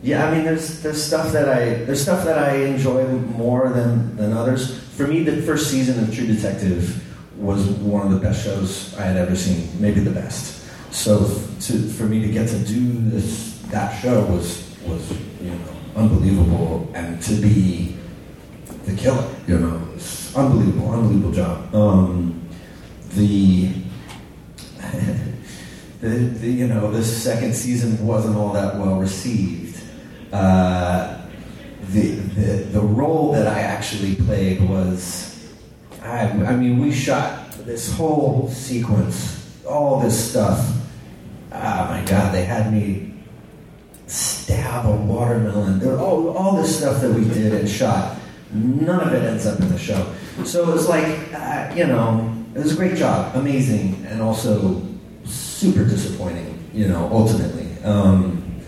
yeah, I mean, there's there's stuff that I there's stuff that I enjoy more than than others. For me, the first season of True Detective was one of the best shows I had ever seen, maybe the best. So to, for me to get to do this that show was was you know unbelievable, and to be the killer, you know, it's unbelievable, unbelievable job. Um, the, the, the you know the second season wasn't all that well received. Uh, the, the the role that I actually played was, I, I mean, we shot this whole sequence, all this stuff. Oh my God, they had me stab a watermelon. There, all, all this stuff that we did and shot, none of it ends up in the show. So it was like, uh, you know, it was a great job, amazing, and also super disappointing, you know, ultimately. Um,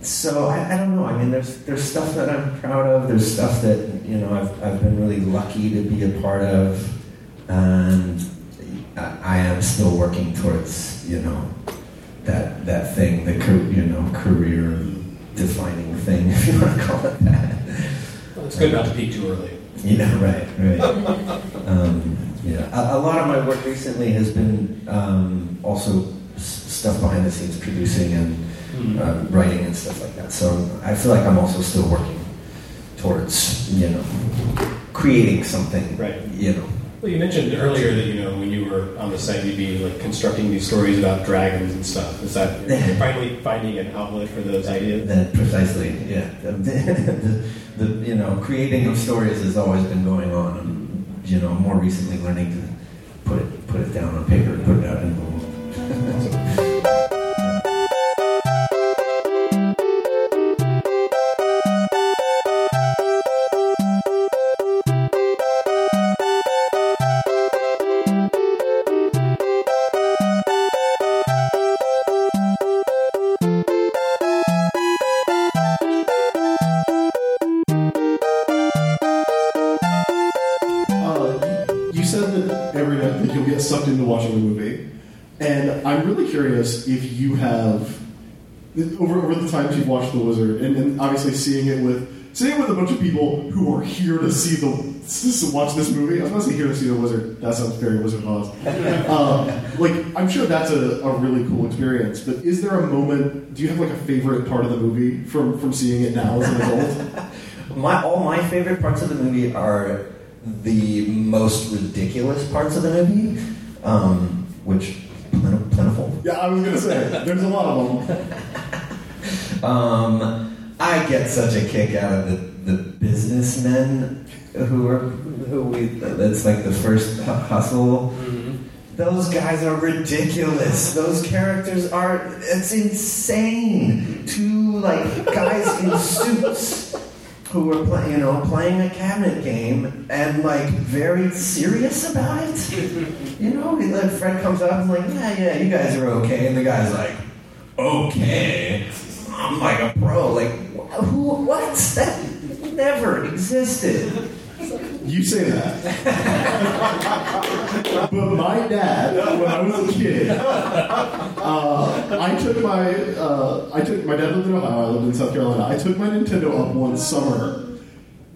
so I, I don't know. I mean, there's there's stuff that I'm proud of. There's stuff that you know I've I've been really lucky to be a part of, and I, I am still working towards you know that that thing, the car- you know career defining thing, if you want to call it that. Well, it's good not to peak too early. You know, right, right. um, yeah, a, a lot of my work recently has been um, also s- stuff behind the scenes, producing and uh, writing and stuff like that. So I feel like I'm also still working towards you know creating something. Right. You know. Well, you mentioned earlier that you know when you were on the site, you'd be like constructing these stories about dragons and stuff. Is that you're finally finding an outlet for those ideas? That precisely, yeah. The, the, the, you know, creating of stories has always been going on, and you know, more recently learning to put it put it down on paper and put it out in the world. really curious if you have over over the times you've watched The Wizard, and, and obviously seeing it with seeing it with a bunch of people who are here to see the to watch this movie. I was going to say here to see The Wizard. That sounds very Wizard of Oz. Uh, like I'm sure that's a, a really cool experience. But is there a moment? Do you have like a favorite part of the movie from from seeing it now as an adult? My all my favorite parts of the movie are the most ridiculous parts of the movie, um, which plentiful. yeah, I was going to say there's a lot of them. Um, I get such a kick out of the, the businessmen who are who we. That's like the first hu- hustle. Those guys are ridiculous. Those characters are. It's insane. Two like guys in suits who are play, you know playing a cabinet game and like very serious about it. You know, like Fred comes up and like, yeah, yeah, you guys are okay, and the guy's like, okay. I'm like a pro. Like, wh- who? What? That never existed. You say that. but my dad, when I was a kid, uh, I took my uh, I took my dad lived in Ohio. I lived in South Carolina. I took my Nintendo up one summer.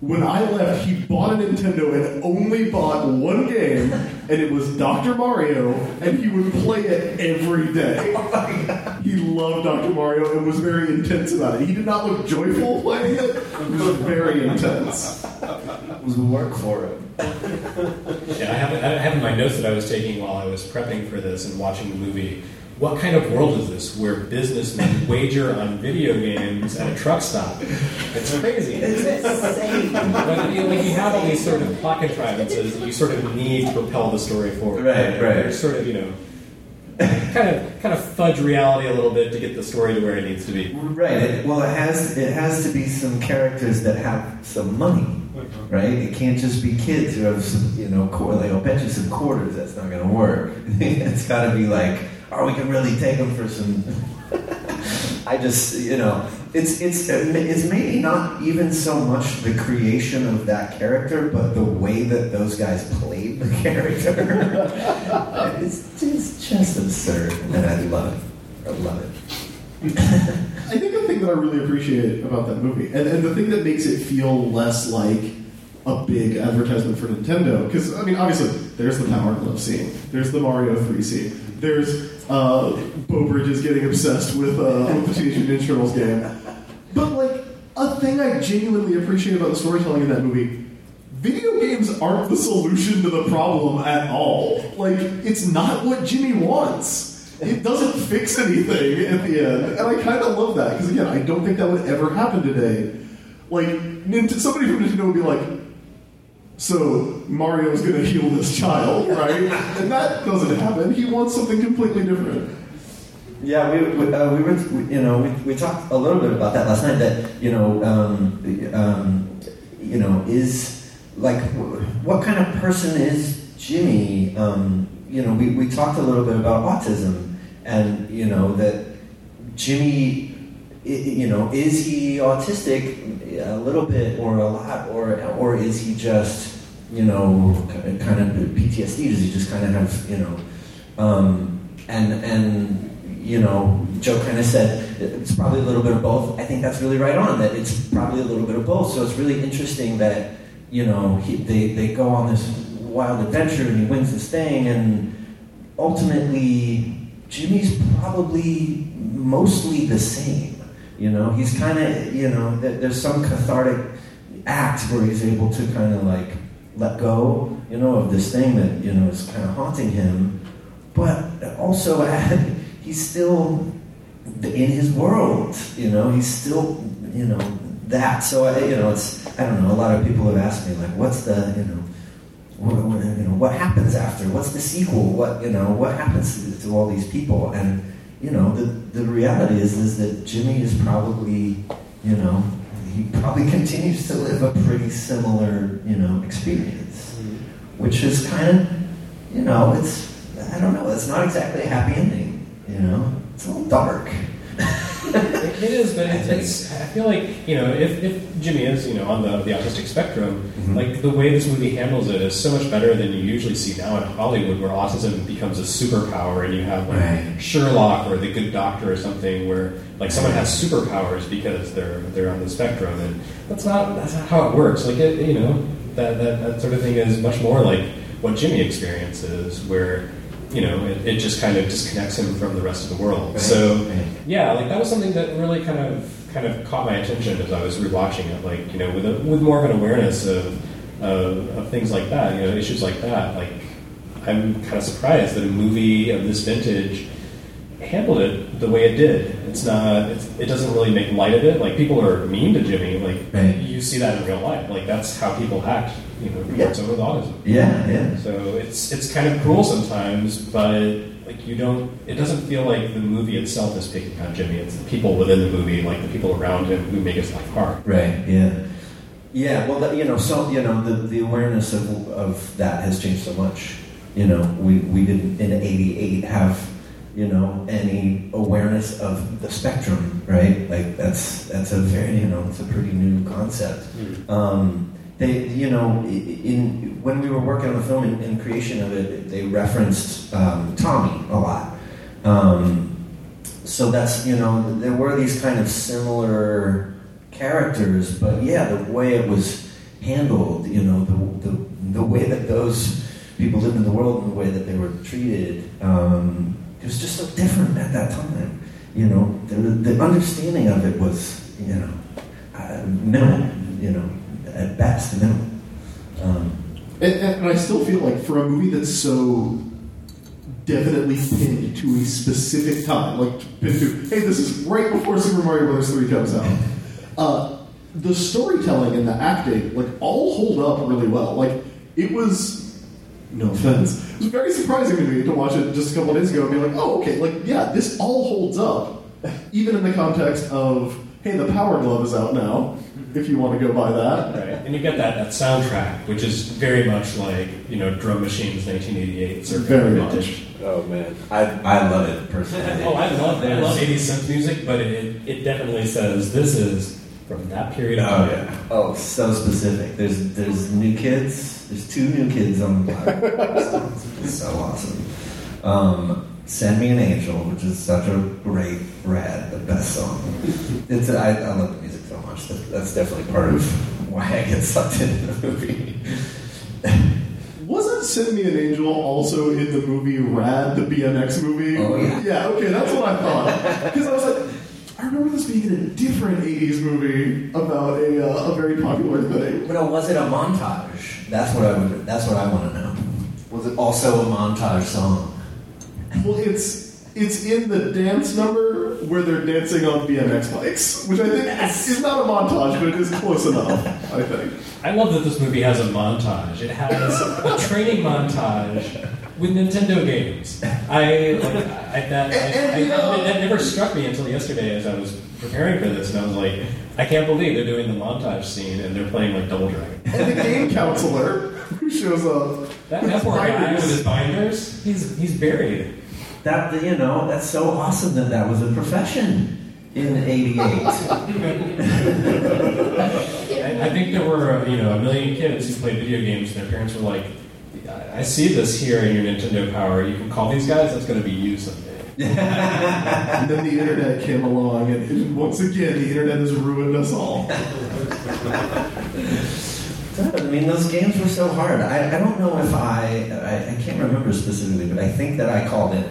When I left, he bought a Nintendo and only bought one game, and it was Dr. Mario, and he would play it every day. Oh he loved Dr. Mario and was very intense about it. He did not look joyful playing it. It was very intense. It was work for him. Yeah, I have, I have in my notes that I was taking while I was prepping for this and watching the movie. What kind of world is this where businessmen wager on video games at a truck stop? It's crazy. It's insane. But you, like you have all these sort of plot contrivances that you sort of need to propel the story forward. Right, right. They're sort of you know, kind of kind of fudge reality a little bit to get the story to where it needs to be. Right. It, well, it has it has to be some characters that have some money, right? It can't just be kids who have some, you know, qu- like I'll bet you some quarters. That's not going to work. it's got to be like, oh, we can really take them for some. I just, you know, it's it's it's maybe not even so much the creation of that character, but the way that those guys played the character. it's, it's just absurd, and I love it. I love it. I think the thing that I really appreciate about that movie, and, and the thing that makes it feel less like a big advertisement for Nintendo, because I mean, obviously, there's the Power Glove scene, there's the Mario Three scene, there's uh, Beau Bridges getting obsessed with uh, with the Teenage Mutant Turtles game, but like a thing I genuinely appreciate about the storytelling in that movie. Video games aren't the solution to the problem at all. Like, it's not what Jimmy wants. It doesn't fix anything at the end, and I kind of love that because again, I don't think that would ever happen today. Like, somebody from Nintendo would be like, "So Mario's going to heal this child, right?" and that doesn't happen. He wants something completely different. Yeah, we, we, uh, we were, we, you know, we, we talked a little bit about that last night. That you know, um, um, you know, is like wh- what kind of person is Jimmy? Um, you know, we, we talked a little bit about autism, and you know that Jimmy, you know, is he autistic a little bit or a lot, or or is he just you know kind of PTSD? Does he just kind of have you know? Um, and and you know, Joe kind of said it's probably a little bit of both. I think that's really right on. That it's probably a little bit of both. So it's really interesting that you know he, they they go on this wild adventure and he wins this thing, and ultimately Jimmy's probably mostly the same. You know, he's kind of you know there's some cathartic act where he's able to kind of like let go, you know, of this thing that you know is kind of haunting him, but also he's still in his world. You know, he's still you know that. So I, you know, it's I don't know. A lot of people have asked me like, what's the you know. What, what, you know, what happens after? What's the sequel? What you know? What happens to, to all these people? And you know, the, the reality is is that Jimmy is probably, you know, he probably continues to live a pretty similar, you know, experience, mm-hmm. which is kind of, you know, it's I don't know, it's not exactly a happy ending, you know, it's a little dark. It, is, but it's, it's, I feel like you know if, if Jimmy is you know on the, the autistic spectrum, Mm-hmm. like the way this movie handles it is so much better than you usually see now in Hollywood, where autism becomes a superpower, and you have like Right. Sherlock or The Good Doctor or something, where like someone has superpowers because they're they're on the spectrum, and that's not that's not how it works. Like it, you know that, that that sort of thing is much more like what Jimmy experiences, where you know it, it just kind of disconnects him from the rest of the world. Right. So Right. yeah, like that was something that really kind of kind of caught my attention as I was rewatching it. Like you know, with a, with more of an awareness of, of of things like that, you know, issues like that. Like I'm kind of surprised that a movie of this vintage handled it the way it did. It's not. It's, it doesn't really make light of it. Like people are mean to Jimmy. Like Right. you see that in real life. Like that's how people act. You know, Yeah. someone with autism. Yeah, yeah. So it's it's kind of cruel sometimes, but like you don't. It doesn't feel like the movie itself is picking on Jimmy. It's the people within the movie, like the people around him, who make his life hard. Right. Yeah. Yeah. Well, that, you know, so you know, the, the awareness of, of that has changed so much. You know, we we didn't in '88 have you know any awareness of the spectrum, right? Like that's that's a very you know it's a pretty new concept. Um, they you know in when we were working on the film and in creation of it, they referenced um, Tommy a lot. Um, so that's you know there were these kind of similar characters, but yeah, the way it was handled, you know, the the, the way that those people lived in the world and the way that they were treated, um, it was just so different at that time. You know, the, the understanding of it was, you know, uh, minimal. You know, at best, minimal. Um, And, and I still feel like for a movie that's so definitely pinned to a specific time, like pinned to, hey, this is right before Super Mario Bros. 3 comes out. Uh, the storytelling and the acting, like, all hold up really well. Like, it was, no offense, it was very surprising to me to watch it just a couple days ago and be like, oh, okay, like, yeah, this all holds up, even in the context of, hey, the Power Glove is out now, if you want to go buy that. Right, and you get that, that soundtrack, which is very much like you know Drum Machines 1988 circa Very much. oh man, I I love it personally. Oh, I love that. I love 80s synth music, but it, it definitely says this is from that period of Oh time. yeah. Oh, so specific. There's there's new kids. There's two new kids on the block. it's so awesome. Um, Send Me an Angel, which is such a great, rad, the best song. It's I, I love the music so much. That, that's definitely part of why I get sucked into the movie. Wasn't Send Me an Angel also in the movie Rad, the BMX movie? Oh, yeah. Yeah, okay, that's what I thought. Because I was like, I remember this being in a different 80s movie about a, uh, a very popular thing. But no, was it a montage? That's what I would. That's what I want to know. Was it also a montage song? Well, it's it's in the dance number where they're dancing on BMX bikes, which I think is, is not a montage, but it is close enough, I think. I love that this movie has a montage. It has a training montage with Nintendo games. I like I, that, And- I, and, you know- that, that never struck me until yesterday as I was preparing for this, and I was like, I can't believe they're doing the montage scene and they're playing like Double Dragon. And the game counselor who shows up. That, that poor guy with his binders, he's he's buried. That you know, that's so awesome that that was a profession in '88. I, I think there were uh, you know a million kids who played video games, and their parents were like, "I I see this here in your Nintendo Power. You can call these guys. That's going to be you someday." And then the internet came along, and, and once again, the internet has ruined us all. I mean, those games were so hard. I, I don't know if I, I I can't remember specifically, but I think that I called in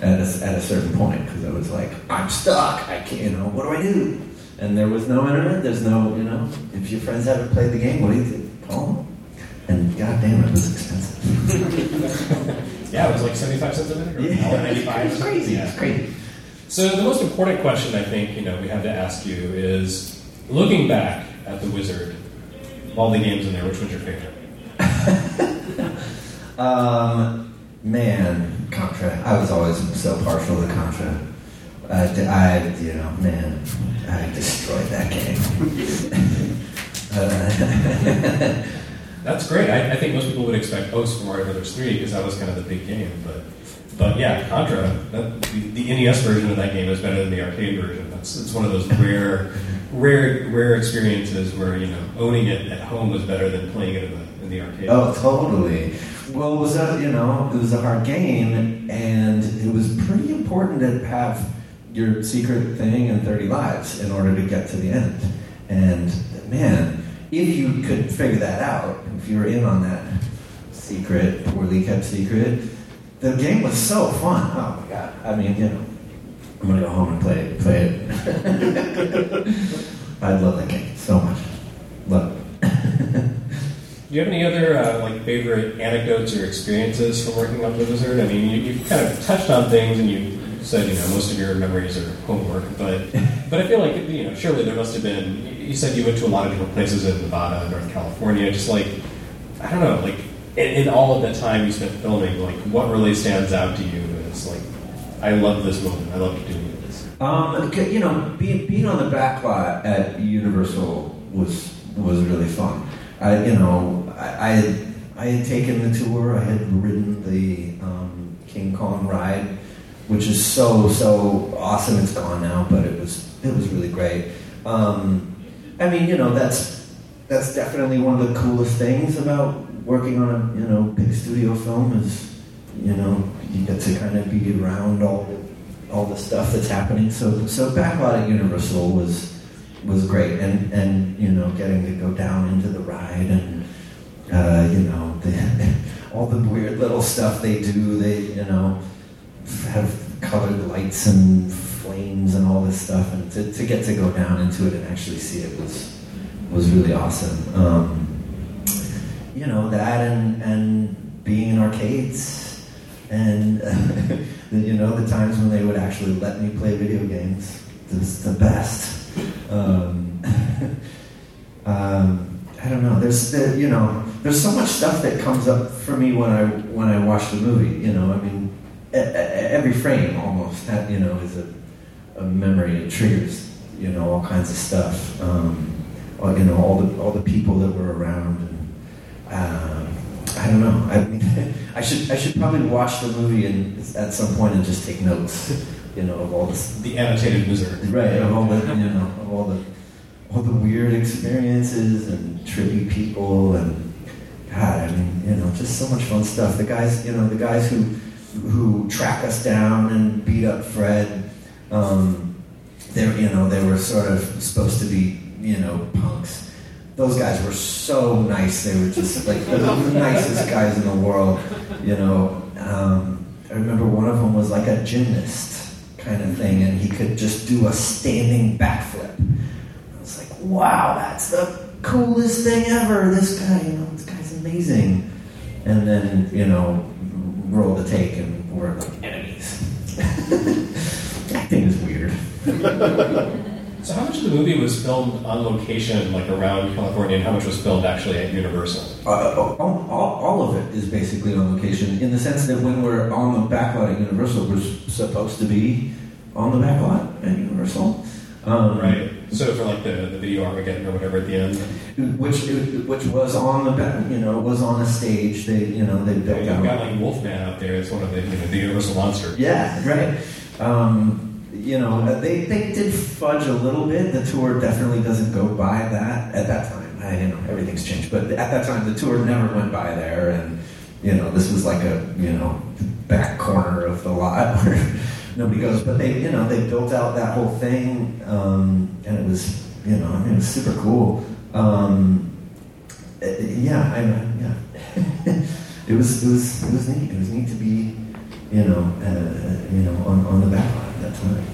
at a, at a certain point because I was like, I'm stuck. I can't. You know, what do I do? And there was no internet. There's no, you know, if your friends haven't played the game, what do you do? Call them. And goddamn, it was expensive. Yeah, it was like 75 cents a minute or $1.95. It's crazy. Yeah. It's crazy. So the most important question I think you know we have to ask you is, looking back at the Wizard, all the games in there, which one's your favorite? Um, man, Contra. I was always so partial to Contra. I, you know, man, I destroyed that game. That's great. I, I think most people would expect oh, Super Mario Brothers 3 because that was kind of the big game. But but yeah, Contra, that, the, the NES version of that game is better than the arcade version. That's it's one of those rare rare rare experiences where you know owning it at home was better than playing it in the in the arcade. oh, totally. Well, it was a, you know, it was a hard game, and it was pretty important to have your secret thing and 30 lives in order to get to the end. And man, if you could figure that out, if you were in on that secret, poorly kept secret, the game was so fun. Oh my god! I mean, you know, I'm gonna go home and play it. Play it. I love that game so much. Love it. Do you have any other uh, like favorite anecdotes or experiences from working on the Wizard? I mean, you, you kind of touched on things, and you said you know most of your memories are homework, but but I feel like you know surely there must have been. You said you went to a lot of different places in Nevada, and North California. Just like I don't know, like in, in all of the time you spent filming, like what really stands out to you as like I love this moment. I love doing this. Um, you know, being, being on the back lot at Universal was was really fun. I, you know, I, I had I had taken the tour. I had ridden the um, King Kong ride, which is so so awesome. It's gone now, but it was it was really great. Um, I mean, you know, that's that's definitely one of the coolest things about working on a you know big studio film is you know you get to kind of be around all all the stuff that's happening. So so backlot at Universal was was great, and and you know getting to go down into the ride and uh, you know all the weird little stuff they do. They you know have colored lights and flames and all this stuff, and to, to get to go down into it and actually see it was was really awesome. Um, you know that and and being in arcades and you know the times when they would actually let me play video games was the best um, um, I don't know there's there, you know there's so much stuff that comes up for me when I when I watch the movie you know I mean every frame almost that you know is a, a memory it triggers you know all kinds of stuff um, all, you know all the all the people that were around and um, I don't know. I mean, I should I should probably watch the movie and at some point and just take notes, you know, of all this The annotated Wizard, right of all the you know of all the all the weird experiences and trippy people and God, I mean, you know, just so much fun stuff. The guys, you know, the guys who who track us down and beat up Fred. Um, they you know they were sort of supposed to be you know punks those guys were so nice. They were just like the nicest guys in the world. You know, um, I remember one of them was like a gymnast kind of thing, and he could just do a standing backflip. I was like, wow, that's the coolest thing ever. This guy, you know, amazing. And then, you know, roll the take, and we're like enemies. Acting is weird. So how much of the movie was filmed on location, like around California, and how much was filmed actually at Universal? Uh, all, all, all of it is basically on location in the sense that when we're on the backlot at Universal, we're supposed to be on the backlot at Universal. Um, Right. So for like the, the video Armageddon or whatever at the end. Which which was on the you know was on a stage. They you know they built out. got like Wolfman out there. It's one of the you know, the Universal monsters. Yeah, right. Um, you know, uh, they, they did fudge a little bit. The tour definitely doesn't go by that at that time. I, you know, everything's changed, but at that time, the tour never went by there, and you know, this was like a you know back corner of the lot where nobody goes. But they, you know, they built out that whole thing, um, and it was, you know, I mean, it was super cool. Um, uh, yeah, I, yeah. it was it was it was neat. It was neat to be you know, uh, you know, on, on the back lot at that time.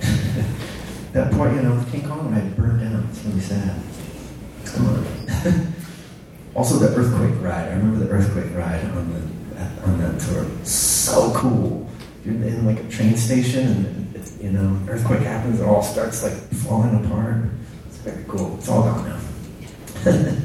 that part, you know, King Kong ride burned down. It's really sad. Come on. also, the earthquake ride. I remember the earthquake ride on the on that tour. So cool. You're in like a train station, and it, you know, earthquake happens. It all starts like falling apart. It's very cool. It's all gone now.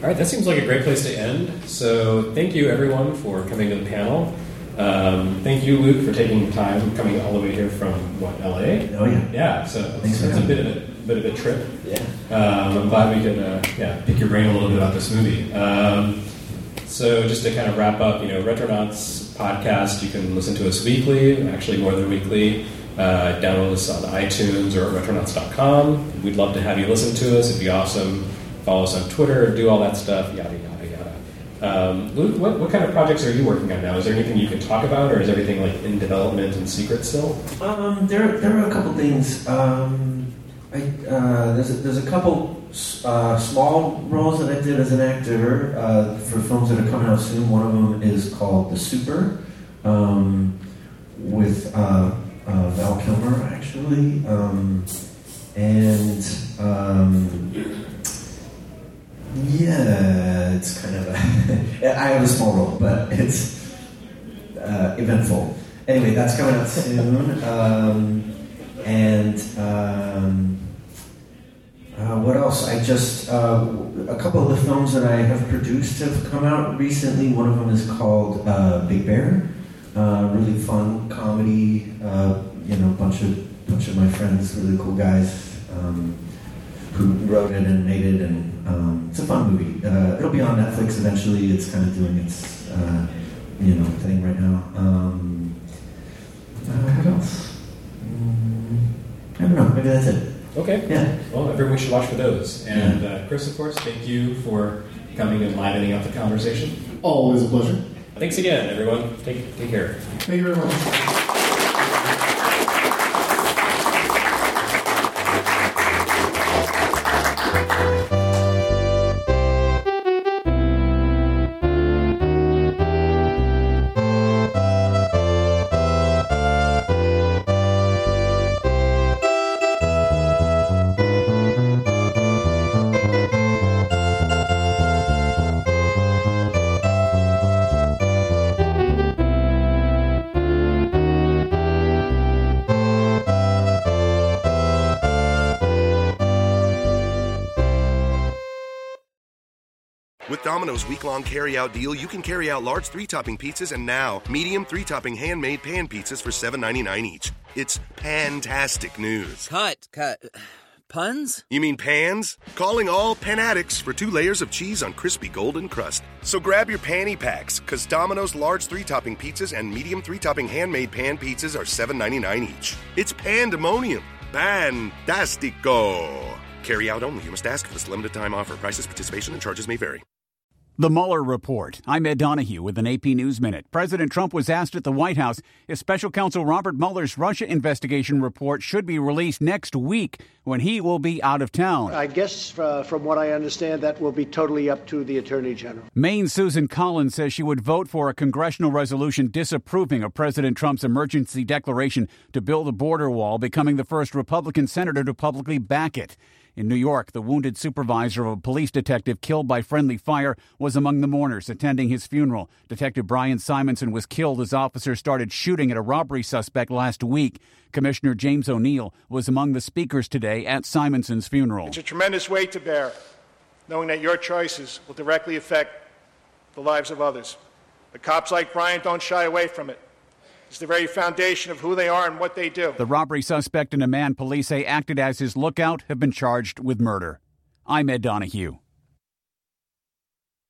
All right, that seems like a great place to end. So, thank you everyone for coming to the panel. Um, thank you, Luke, for taking the time coming all the way here from what LA. Oh yeah. Yeah, so it's, it's a bit of a bit of a trip. Yeah. Um, I'm glad we could uh, yeah pick your brain a little bit about this movie. Um, so just to kind of wrap up, you know, Retronauts podcast, you can listen to us weekly, actually more than weekly. Uh, download us on iTunes or at retronauts.com. We'd love to have you listen to us. It'd be awesome. Follow us on Twitter, do all that stuff, yada, yada, yada. Um, Luke, what, what kind of projects are you working on now? Is there anything you can talk about, or is everything like in development and secret still? Um, there, there are a couple things. Um, I, uh, there's, a, there's a couple uh, small roles that I did as an actor uh, for films that are coming out soon. One of them is called The Super, um, with uh, uh, Val Kilmer, actually. Um, and um, yeah, it's kind of a. I have a small role, but it's uh, eventful. Anyway, that's coming out soon. Um, and um, uh, what else? I just uh, a couple of the films that I have produced have come out recently. One of them is called uh, Big Bear. Uh, really fun comedy. Uh, you know, bunch of bunch of my friends, really cool guys. Um, who wrote it and made it, and um, it's a fun movie. Uh, it'll be on Netflix eventually. It's kind of doing its you know thing right now. Um, what else? Mm, I don't know. Maybe that's it. Okay. Yeah. Well, everyone should watch for those. And uh, Chris, of course, thank you for coming and livening up the conversation. Always a pleasure. Thanks again, everyone. Take, take care. Thank you very much. Domino's week long carry out deal, you can carry out large three topping pizzas and now medium three topping handmade pan pizzas for $7.99 each. It's fantastic news. Cut, cut. Puns? You mean pans? Calling all pan addicts for two layers of cheese on crispy golden crust. So grab your panty packs, because Domino's large three topping pizzas and medium three topping handmade pan pizzas are $7.99 each. It's pandemonium. Fantastico. Carry out only. You must ask for this limited time offer. Prices, participation, and charges may vary. The Mueller Report. I'm Ed Donahue with an AP News Minute. President Trump was asked at the White House if special counsel Robert Mueller's Russia investigation report should be released next week when he will be out of town. I guess, uh, from what I understand, that will be totally up to the Attorney General. Maine's Susan Collins says she would vote for a congressional resolution disapproving of President Trump's emergency declaration to build a border wall, becoming the first Republican senator to publicly back it. In New York, the wounded supervisor of a police detective killed by friendly fire was among the mourners attending his funeral. Detective Brian Simonsen was killed as officers started shooting at a robbery suspect last week. Commissioner James O'Neill was among the speakers today at Simonsen's funeral. It's a tremendous weight to bear, knowing that your choices will directly affect the lives of others. But cops like Brian don't shy away from it. It's the very foundation of who they are and what they do. The robbery suspect and a man police say acted as his lookout have been charged with murder. I'm Ed Donahue.